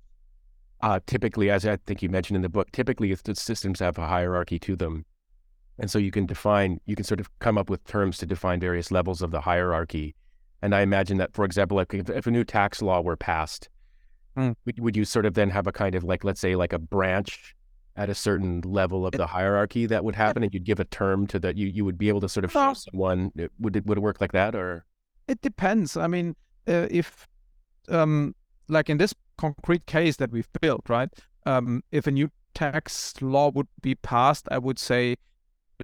uh, typically, as I think you mentioned in the book, typically the systems have a hierarchy to them. And so you can define, you can sort of come up with terms to define various levels of the hierarchy. And I imagine that, for example, like if, if a new tax law were passed, mm. would, would you sort of then have a kind of like, let's say, like a branch at a certain level of the hierarchy that would happen, and you'd give a term to that. You you would be able to sort of show someone. Would it would it work like that, or it depends. I mean, uh, if um, like in this concrete case that we've built, right? Um, if a new tax law would be passed, I would say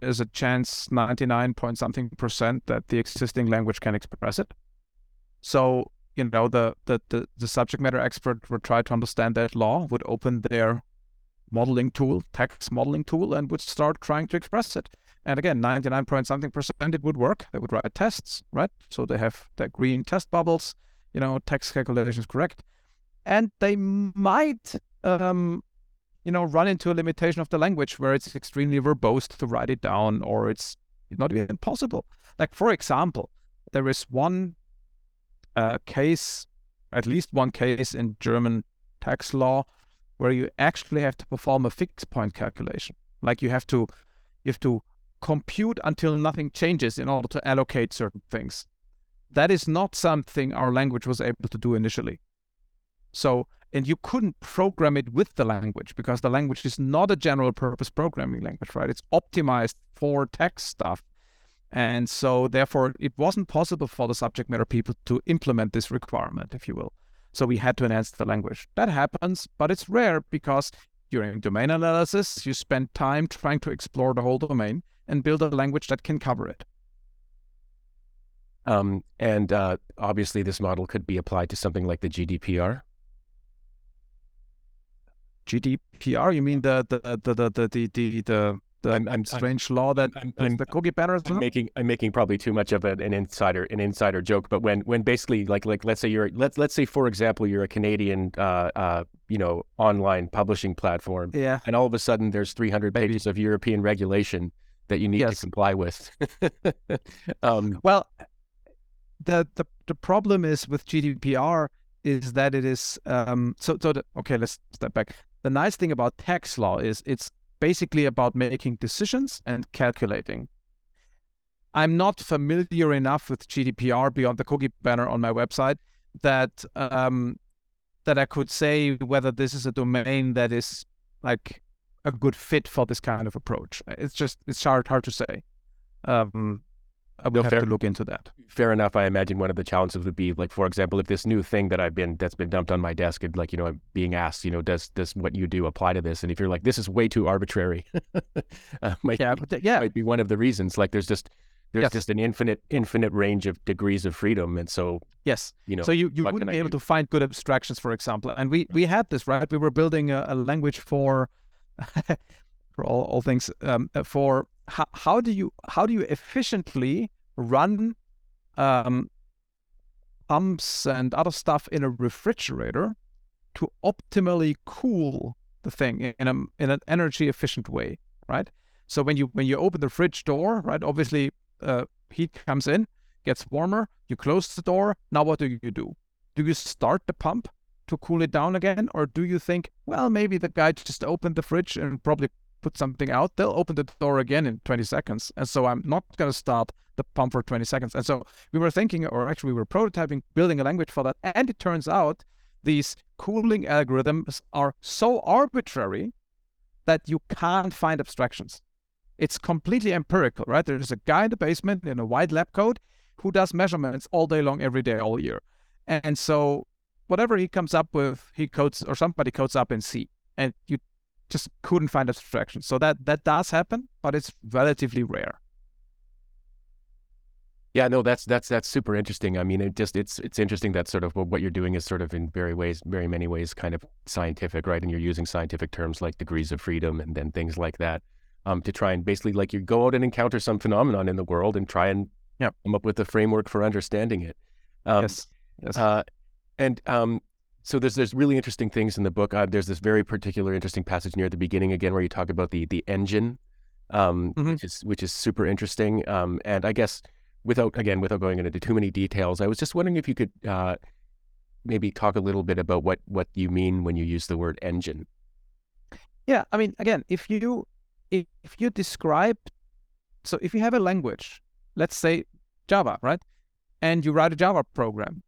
there's a chance 99 point something percent that the existing language can express it. So you know the, the the the subject matter expert would try to understand that law, would open their modeling tool, text modeling tool, and would start trying to express it. And again, 99 point something percent, it would work. They would write tests, right? So they have the green test bubbles, you know, text calculation is correct. And they might, um, you know, run into a limitation of the language where it's extremely verbose to write it down or it's not even possible. Like, for example, there is one uh, case, at least one case in German tax law where you actually have to perform a fixed point calculation. Like you have to you have to compute until nothing changes in order to allocate certain things. That is not something our language was able to do initially. So, and you couldn't program it with the language because the language is not a general purpose programming language, right? It's optimized for text stuff. And so, therefore, it wasn't possible for the subject matter people to implement this requirement, if you will. So we had to enhance the language. That happens, but it's rare because during domain analysis, you spend time trying to explore the whole domain and build a language that can cover it. Um, and uh, obviously, this model could be applied to something like the GDPR. GDPR? You mean the the the the the the, the, the I'm, I'm, strange I'm, law that I'm, the cookie. I'm making I'm making probably too much of an, an insider an insider joke, but when when basically like like let's say you're let's let's say for example you're a Canadian uh, uh, you know online publishing platform, yeah, and all of a sudden there's 300 Maybe. pages of European regulation that you need yes. to comply with. um, well, the the the problem is with GDPR is that it is um, so so the, okay let's step back. The nice thing about tax law is it's basically about making decisions and calculating. I'm not familiar enough with GDPR beyond the cookie banner on my website that um, that I could say whether this is a domain that is like a good fit for this kind of approach. It's just it's hard hard to say. Um, I would no, have fair, to look into that. Fair enough. I imagine one of the challenges would be like, for example, if this new thing that I've been that's been dumped on my desk, and like you know, I'm being asked, you know, does does what you do apply to this? And if you're like, this is way too arbitrary, uh, might yeah, be, yeah, might be one of the reasons. Like, there's just there's yes. just an infinite infinite range of degrees of freedom, and so yes, you know, so you you wouldn't be able do? to find good abstractions, for example. And we we had this right. We were building a, a language for for all, all things um, for how, how do you how do you efficiently run um, pumps and other stuff in a refrigerator to optimally cool the thing in a in an energy efficient way, right? So when you when you open the fridge door, right, obviously uh, heat comes in, gets warmer. You close the door. Now what do you do? Do you start the pump to cool it down again, or do you think, well, maybe the guy just opened the fridge and probably put something out, they'll open the door again in 20 seconds. And so I'm not going to start the pump for 20 seconds. And so we were thinking, or actually we were prototyping, building a language for that. And it turns out these cooling algorithms are so arbitrary that you can't find abstractions. It's completely empirical, right? There's a guy in the basement in a white lab coat who does measurements all day long, every day, all year. And so whatever he comes up with, he codes or somebody codes up in C. And you just couldn't find abstraction. So that that does happen, but it's relatively rare. Yeah, no, that's that's that's super interesting. I mean, it just it's it's interesting that sort of what you're doing is sort of in very ways, very many ways, kind of scientific, right? And you're using scientific terms like degrees of freedom and then things like that, um, to try and basically like you go out and encounter some phenomenon in the world and try and yeah. come up with a framework for understanding it. Um, yes. Yes. Uh, and um, so there's there's really interesting things in the book. Uh, there's this very particular interesting passage near the beginning again where you talk about the the engine, um, Mhm. which is which is super interesting. Um, and I guess without again without going into too many details, I was just wondering if you could uh, maybe talk a little bit about what what you mean when you use the word engine. Yeah, I mean, again, if you if if you describe, so if you have a language, let's say Java, right, and you write a Java program,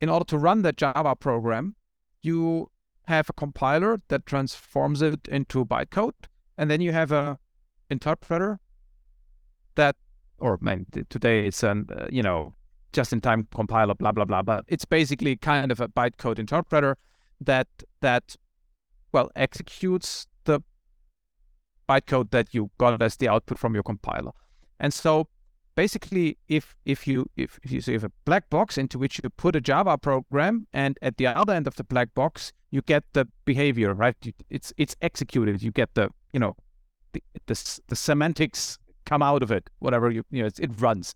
in order to run that Java program, you have a compiler that transforms it into bytecode, and then you have a interpreter that, or man, today it's an uh, you know just-in-time compiler, blah blah blah, but it's basically kind of a bytecode interpreter that that well executes the bytecode that you got as the output from your compiler. And so basically if if you if, if you so you have a black box into which you put a Java program and at the other end of the black box you get the behavior, right? It's it's executed. You get the you know the the, the semantics come out of it, whatever you you know it runs.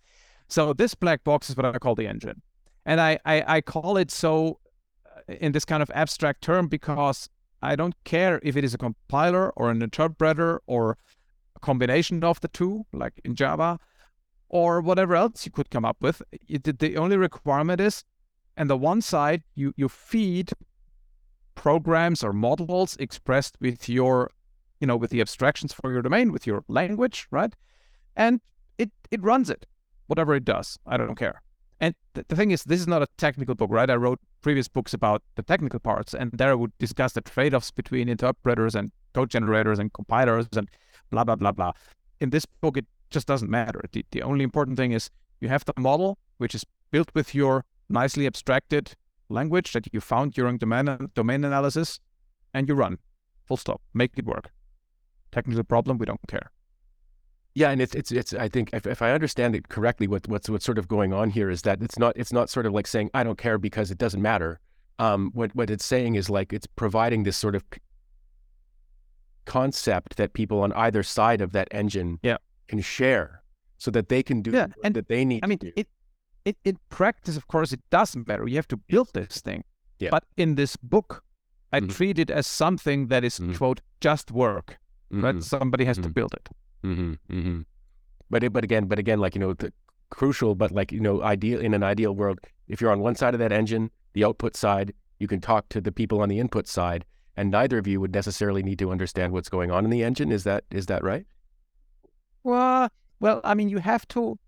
So this black box is what I call the engine. And I, I, I call it so uh, in this kind of abstract term because I don't care if it is a compiler or an interpreter or a combination of the two, like in Java, or whatever else you could come up with. It, the- only requirement is, on the one side, you, you feed programs or models expressed with your, you know, with the abstractions for your domain, with your language, right? And it, it runs it, whatever it does. I don't care. And th- the thing is, this is not a technical book, right? I wrote previous books about the technical parts, and there I would discuss the trade offs between interpreters and code generators and compilers and blah, blah, blah, blah. In this book, it just doesn't matter. The, the only important thing is you have the model, which is built with your nicely abstracted language that you found during domain, domain analysis, and you run. Full stop. Make it work. Technical problem, we don't care. Yeah, and it's it's it's. I think if, if I understand it correctly, what what's what's sort of going on here is that it's not it's not sort of like saying I don't care because it doesn't matter. Um, what what it's saying is like it's providing this sort of concept that people on either side of that engine Yeah. Can share, so that they can do Yeah, the work and that they need. I mean, to do. it, it in practice, of course, it doesn't matter. You have to build this thing. Yeah. But in this book, I Mhm. treat it as something that is, Mhm. quote just work. Right? Mhm, Somebody has to Mhm. build it. mhm, mhm. But it, but again, but again, like you know, the crucial, but like you know, ideal in an ideal world, if you're on one side of that engine, the output side, you can talk to the people on the input side, and neither of you would necessarily need to understand what's going on in the engine. Is that is that right? Well, well, I mean, you have to.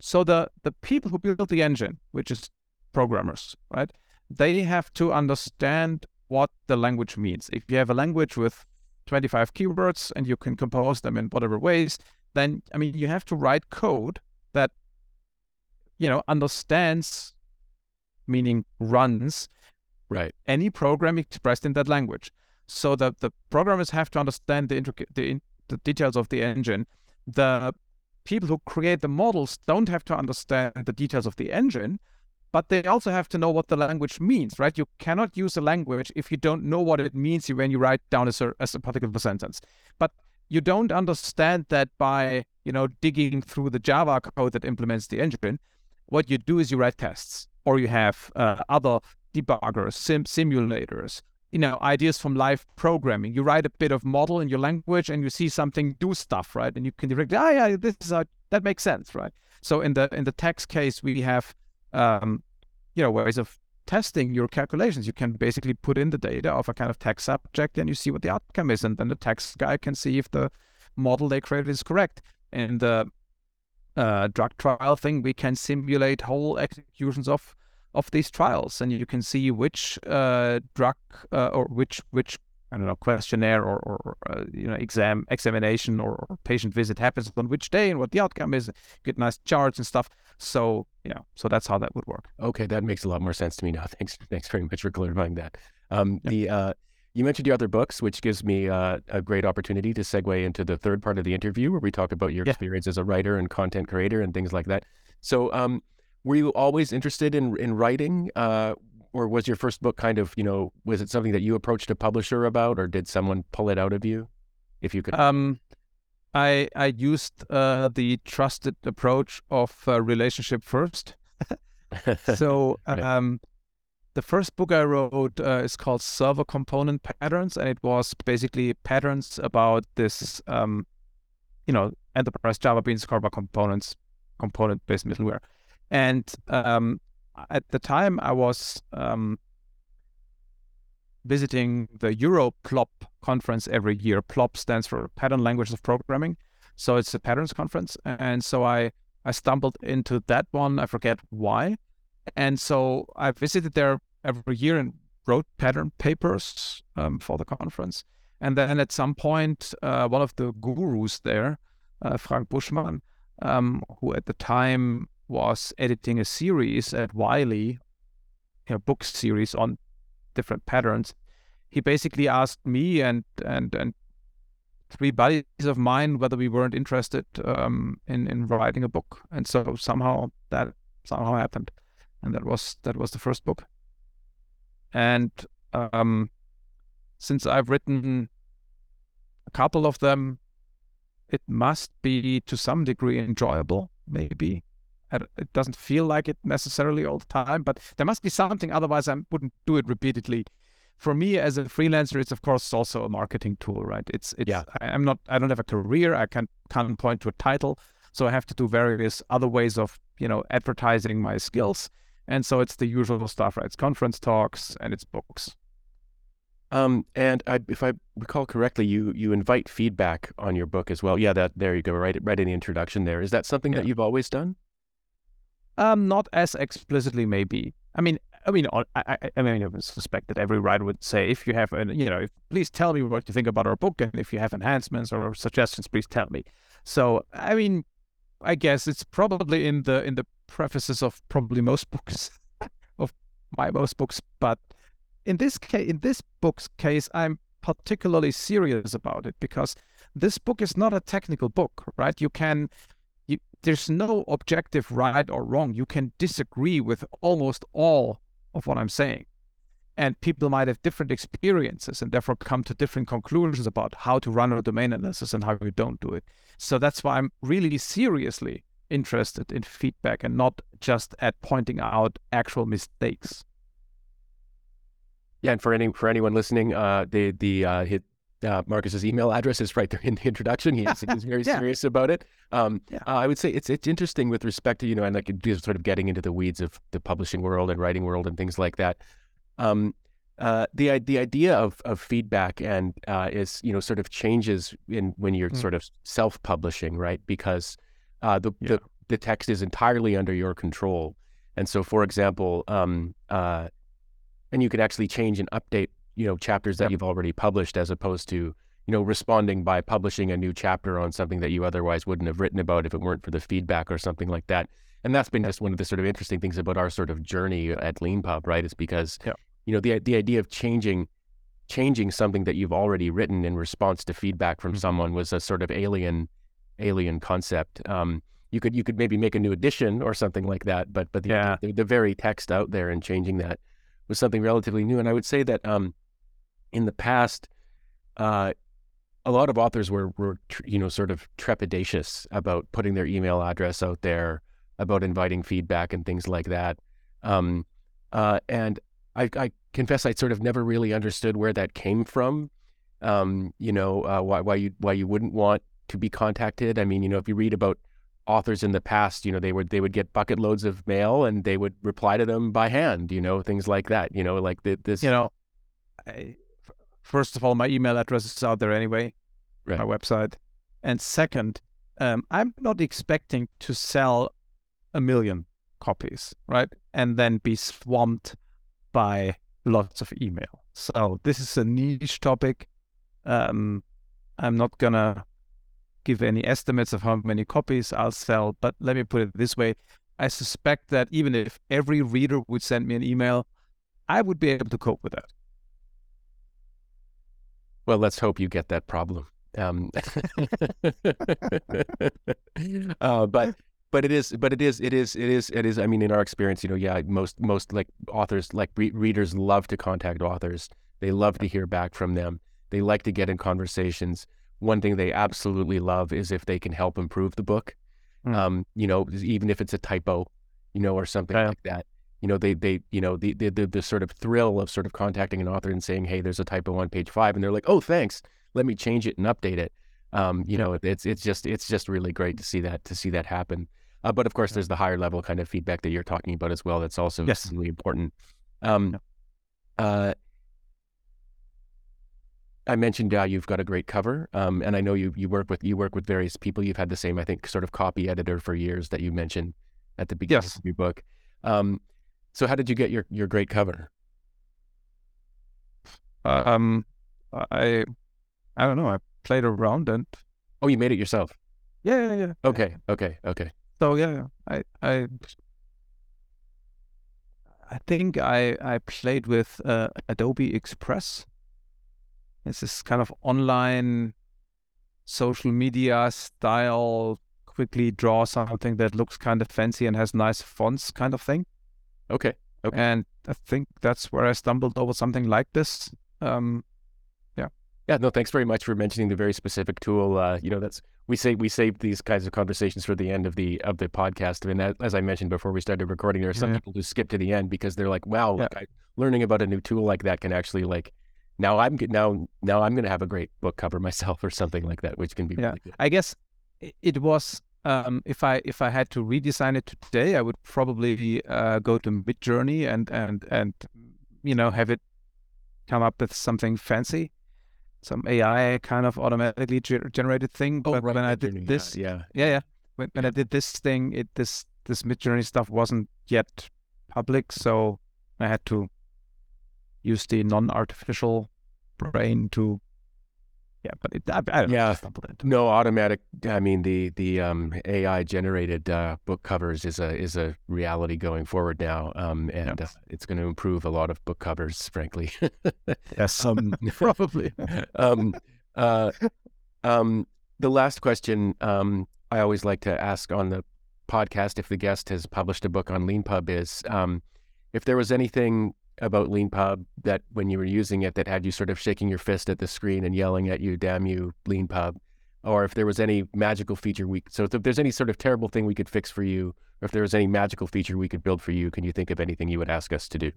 So the the people who build the engine, which is programmers, right? They have to understand what the language means. If you have a language with 25 keywords and you can compose them in whatever ways, then I mean, you have to write code that you know understands, meaning runs Right. any program expressed in that language. So the, the programmers have to understand the intricate the, in, the details of the engine. The people who create the models don't have to understand the details of the engine, but they also have to know what the language means, right? You cannot use a language if you don't know what it means when you write down a, a particular sentence. But you don't understand that by you know digging through the Java code that implements the engine. What you do is you write tests, or you have uh, other debuggers, sim- simulators, you know, ideas from live programming. You write a bit of model in your language and you see something do stuff, right? And you can direct, ah, yeah, this is that makes sense, right? So in the in the text case, we have, um, you know, ways of testing your calculations. You can basically put in the data of a kind of text subject and you see what the outcome is, and then the text guy can see if the model they created is correct. In the uh, drug trial thing, we can simulate whole executions of of these trials, and you can see which uh, drug uh, or which which I don't know questionnaire or, or, uh, you know exam examination or, or, patient visit happens on which day and what the outcome is. Get nice charts and stuff. So yeah, so that's how that would work. Okay, that makes a lot more sense to me now. Thanks, thanks very much for clarifying that. Um, yeah. The uh, you mentioned your other books, which gives me uh, a great opportunity to segue into the third part of the interview, where we talk about your yeah. experience as a writer and content creator and things like that. So, um, were you always interested in in writing? Uh, or was your first book kind of you know was it something that you approached a publisher about or did someone pull it out of you? If you could. Um i i used uh, the trusted approach of uh, relationship first. So um the first book i wrote uh, is called server component patterns and it was basically patterns about this um you know enterprise java beans Java components component based middleware and um at the time I was um, visiting the EuroPLOP conference every year. PLOP stands for Pattern Languages of Programming. So it's a patterns conference. And so I, I stumbled into that one. I forget why. And so I visited there every year and wrote pattern papers um, for the conference. And then at some point, uh, one of the gurus there, uh, Frank Buschmann, um, who at the time was editing a series at Wiley, a book series on different patterns. He basically asked me and and and three buddies of mine whether we weren't interested um, in in writing a book, and so somehow that somehow happened, and that was that was the first book. And um, since I've written a couple of them, it must be to some degree enjoyable, maybe it doesn't feel like it necessarily all the time, but there must be something. Otherwise, I wouldn't do it repeatedly. For me as a freelancer, it's of course also a marketing tool, right? It's it's. Yeah. I, am not. I don't have a career. I can't can't point to a title, so I have to do various other ways of you know advertising my skills. And so it's the usual stuff, right? It's conference talks and it's books. Um, and I, if I recall correctly, you you invite feedback on your book as well. Yeah, that there you go, right, right in the introduction. There is that something yeah. that you've always done? Um, not as explicitly, maybe. I mean, I mean, I, I, I mean, I suspect that every writer would say, if you have, an, you know, if, please tell me what you think about our book, and if you have enhancements or suggestions, please tell me. So, I mean, I guess it's probably in the in the prefaces of probably most books, of my most books. But in this case, in this book's case, I'm particularly serious about it because this book is not a technical book, right? You can there's no objective right or wrong. You can disagree with almost all of what I'm saying. And people might have different experiences and therefore come to different conclusions about how to run a domain analysis and how you don't do it. So that's why I'm really seriously interested in feedback and not just at pointing out actual mistakes. Yeah, and for any for anyone listening, uh, the the uh, hit, uh, Markus's email address is right there in the introduction. He is, he's very yeah. serious about it. Um, yeah. uh, I would say it's it's interesting with respect to you know, and like just sort of getting into the weeds of the publishing world and writing world and things like that. Um, uh, the the idea of of feedback and uh, is you know sort of changes in when you're mm. sort of self publishing, right? Because uh, the, yeah. the the text is entirely under your control, and so for example, um, uh, and you can actually change and update you know chapters that yep. you've already published as opposed to you know responding by publishing a new chapter on something that you otherwise wouldn't have written about if it weren't for the feedback or something like that and that's been just one of the sort of interesting things about our sort of journey at leanpub right is because yep. you know the the idea of changing changing something that you've already written in response to feedback from mm-hmm. someone was a sort of alien alien concept um, you could you could maybe make a new edition or something like that but but the, yeah. the, the very text out there and changing that was something relatively new and i would say that um, in the past, uh, a lot of authors were, were you know, sort of trepidatious about putting their email address out there, about inviting feedback and things like that. Um, uh, and I, I, confess I sort of never really understood where that came from. Um, you know, uh, why, why you why you wouldn't want to be contacted. I mean, you know, if you read about authors in the past, you know, they would they would get bucket loads of mail and they would reply to them by hand. You know, things like that. You know, like the, this. You know, I, first of all, my email address is out there anyway, right. my website. And second, um, I'm not expecting to sell a million copies, right? And then be swamped by lots of email. So this is a niche topic. Um, I'm not gonna give any estimates of how many copies I'll sell, but let me put it this way: I suspect that even if every reader would send me an email, I would be able to cope with that. Well, let's hope you get that problem. Um, uh, but but it is but it is it is it is it is. I mean, in our experience, you know, yeah, most most like authors like re- readers love to contact authors. They love to hear back from them. They like to get in conversations. One thing they absolutely love is if they can help improve the book. Mm. Um, you know, even if it's a typo, you know, or something yeah. like that you know, they they you know the, the the the sort of thrill of sort of contacting an author and saying, hey, there's a typo on page five, and they're like, oh, thanks, let me change it and update it. Um, you know, it's it's just it's just really great to see that to see that happen. Uh, but of course, there's the higher level kind of feedback that you're talking about as well. That's also yes. really important. Um, uh, I mentioned uh, you've got a great cover, um, and I know you you work with you work with various people. You've had the same, I think, sort of copy editor for years that you mentioned at the beginning yes. of your book. Um, so how did you get your your great cover? Um, I I don't know. I played around and oh, you made it yourself. Yeah, yeah, yeah. Okay, okay, okay. So yeah, I I I think I I played with uh, Adobe Express. It's this kind of online social media style quickly draw something that looks kind of fancy and has nice fonts kind of thing. Okay. Okay. And I think that's where I stumbled over something like this. Um, yeah. Yeah. No, thanks very much for mentioning the very specific tool. Uh, you know, that's we say we save these kinds of conversations for the end of the of the podcast. I mean, as I mentioned before we started recording, there are some yeah. people who skip to the end because they're like, "Wow, yeah. like I, learning about a new tool like that can actually like." Now I'm now now I'm going to have a great book cover myself or something like that, which can be yeah. Really I guess it was um, if I if I had to redesign it today, I would probably uh, go to Midjourney and and and you know have it come up with something fancy, some AI kind of automatically ge- generated thing. Oh, but right, when I did this, yeah, yeah, yeah, when, when I did this thing, it this this Midjourney stuff wasn't yet public, so I had to use the non-artificial brain to yeah, but it, I, I don't yeah, no automatic. I mean, the the um, AI generated uh, book covers is a is a reality going forward now, um, and uh, it's going to improve a lot of book covers, frankly. yes, um, probably. um, uh, um, the last question um, I always like to ask on the podcast, if the guest has published a book on Leanpub, is um, if there was anything about Leanpub that when you were using it that had you sort of shaking your fist at the screen and yelling at you, damn you, Leanpub, or if there was any magical feature we so if there's any sort of terrible thing we could fix for you, or if there was any magical feature we could build for you, can you think of anything you would ask us to do?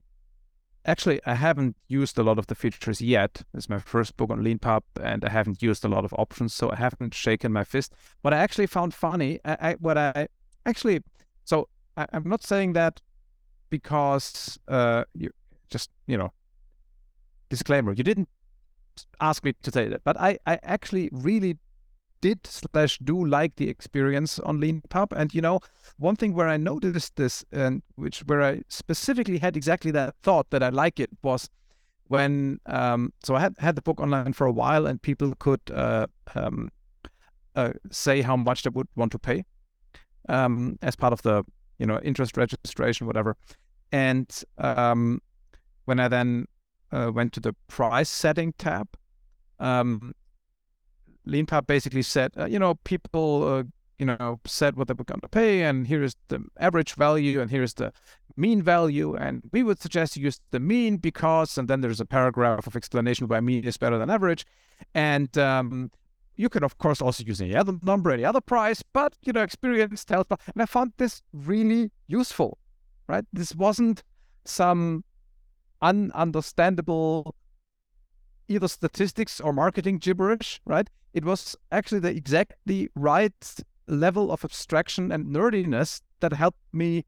Actually, I haven't used a lot of the features yet. It's my first book on Leanpub, and I haven't used a lot of options, so I haven't shaken my fist. What I actually found funny, I, I what I actually, so I, am not saying that because uh, you, just you know disclaimer you didn't ask me to say that but i i actually really did slash do like the experience on leanpub and you know one thing where i noticed this and which where i specifically had exactly that thought that i like it was when um so i had had the book online for a while and people could uh, um, uh, say how much they would want to pay um as part of the you know interest registration whatever. And um when I then uh, went to the price setting tab, um, Leanpub basically said, uh, you know, people, uh, you know, said what they were going to pay, and here is the average value, and here's the mean value, and we would suggest you use the mean because, and then there's a paragraph of explanation why mean is better than average, and um, you can of course also use any other number, any other price, but you know, experience tells. And I found this really useful, right? This wasn't some ununderstandable either statistics or marketing gibberish, right? It was actually the exactly right level of abstraction and nerdiness that helped me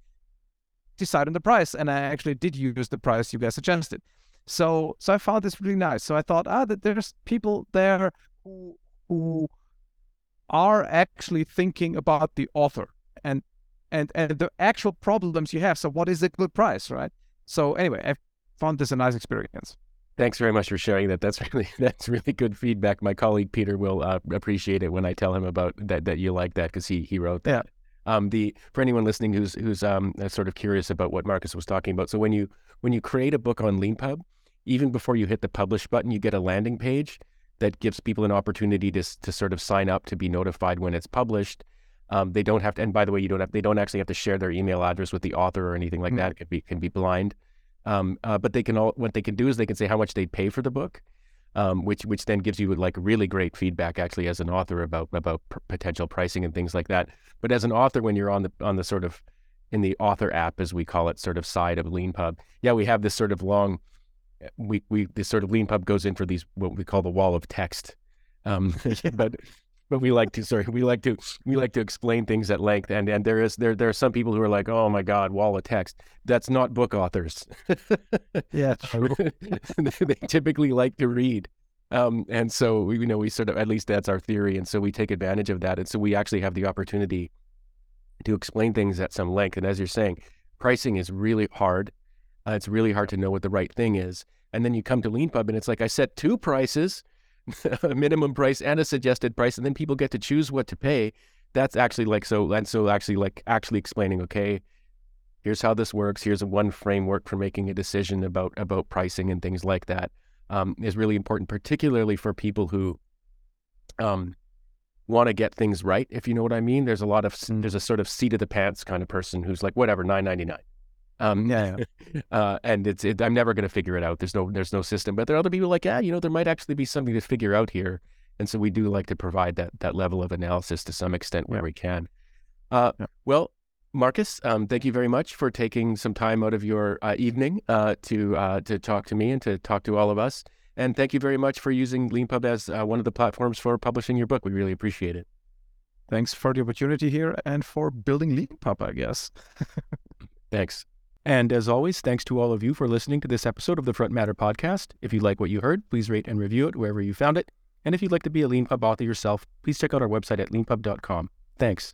decide on the price. And I actually did use the price you guys suggested. So so I found this really nice. So I thought, ah, that there's people there who who are actually thinking about the author and and and the actual problems you have. So what is a good price, right? So anyway, I found this a nice experience. Thanks very much for sharing that. That's really that's really good feedback. My colleague Peter will uh, appreciate it when I tell him about that that you like that because he he wrote that. Yeah. Um, the for anyone listening who's who's um, uh, sort of curious about what Markus was talking about. So when you when you create a book on Leanpub, even before you hit the publish button, you get a landing page that gives people an opportunity to to sort of sign up to be notified when it's published. Um, they don't have to, and by the way, you don't have they don't actually have to share their email address with the author or anything like mm-hmm. that. It can be can be blind. Um, uh, but they can all what they can do is they can say how much they pay for the book, um, which which then gives you like really great feedback actually as an author about about p- potential pricing and things like that. But as an author, when you're on the on the sort of in the author app, as we call it, sort of side of Leanpub, yeah, we have this sort of long, we we this sort of Leanpub goes in for these what we call the wall of text. Um, but but we like to sorry we like to we like to explain things at length and and there is there there are some people who are like oh my god wall of text. That's not book authors. Yeah true. They typically like to read. Um, and so we you know we sort of at least that's our theory and so we take advantage of that and so we actually have the opportunity to explain things at some length and as you're saying pricing is really hard. Uh, it's really hard to know what the right thing is. And then you come to Leanpub and it's like i set two prices a minimum price and a suggested price, and then people get to choose what to pay. That's actually like so, and so actually like actually explaining, okay, here's how this works. Here's one framework for making a decision about about pricing and things like that um, is really important, particularly for people who um, want to get things right. If you know what I mean, there's a lot of mm. there's a sort of seat of the pants kind of person who's like, whatever, nine ninety nine. Um, yeah, yeah. uh, and it's it, I'm never going to figure it out. There's no there's no system. But there are other people like, yeah, you know, there might actually be something to figure out here. And so we do like to provide that that level of analysis to some extent where we can. Uh, yeah. Well, Markus, um, thank you very much for taking some time out of your uh, evening uh, to uh, to talk to me and to talk to all of us. And thank you very much for using Leanpub as uh, one of the platforms for publishing your book. We really appreciate it. Thanks for the opportunity here and for building Leanpub, I guess. Thanks. And as always, thanks to all of you for listening to this episode of the Frontmatter podcast. If you like what you heard, please rate and review it wherever you found it. And if you'd like to be a Leanpub author yourself, please check out our website at leanpub.com. Thanks.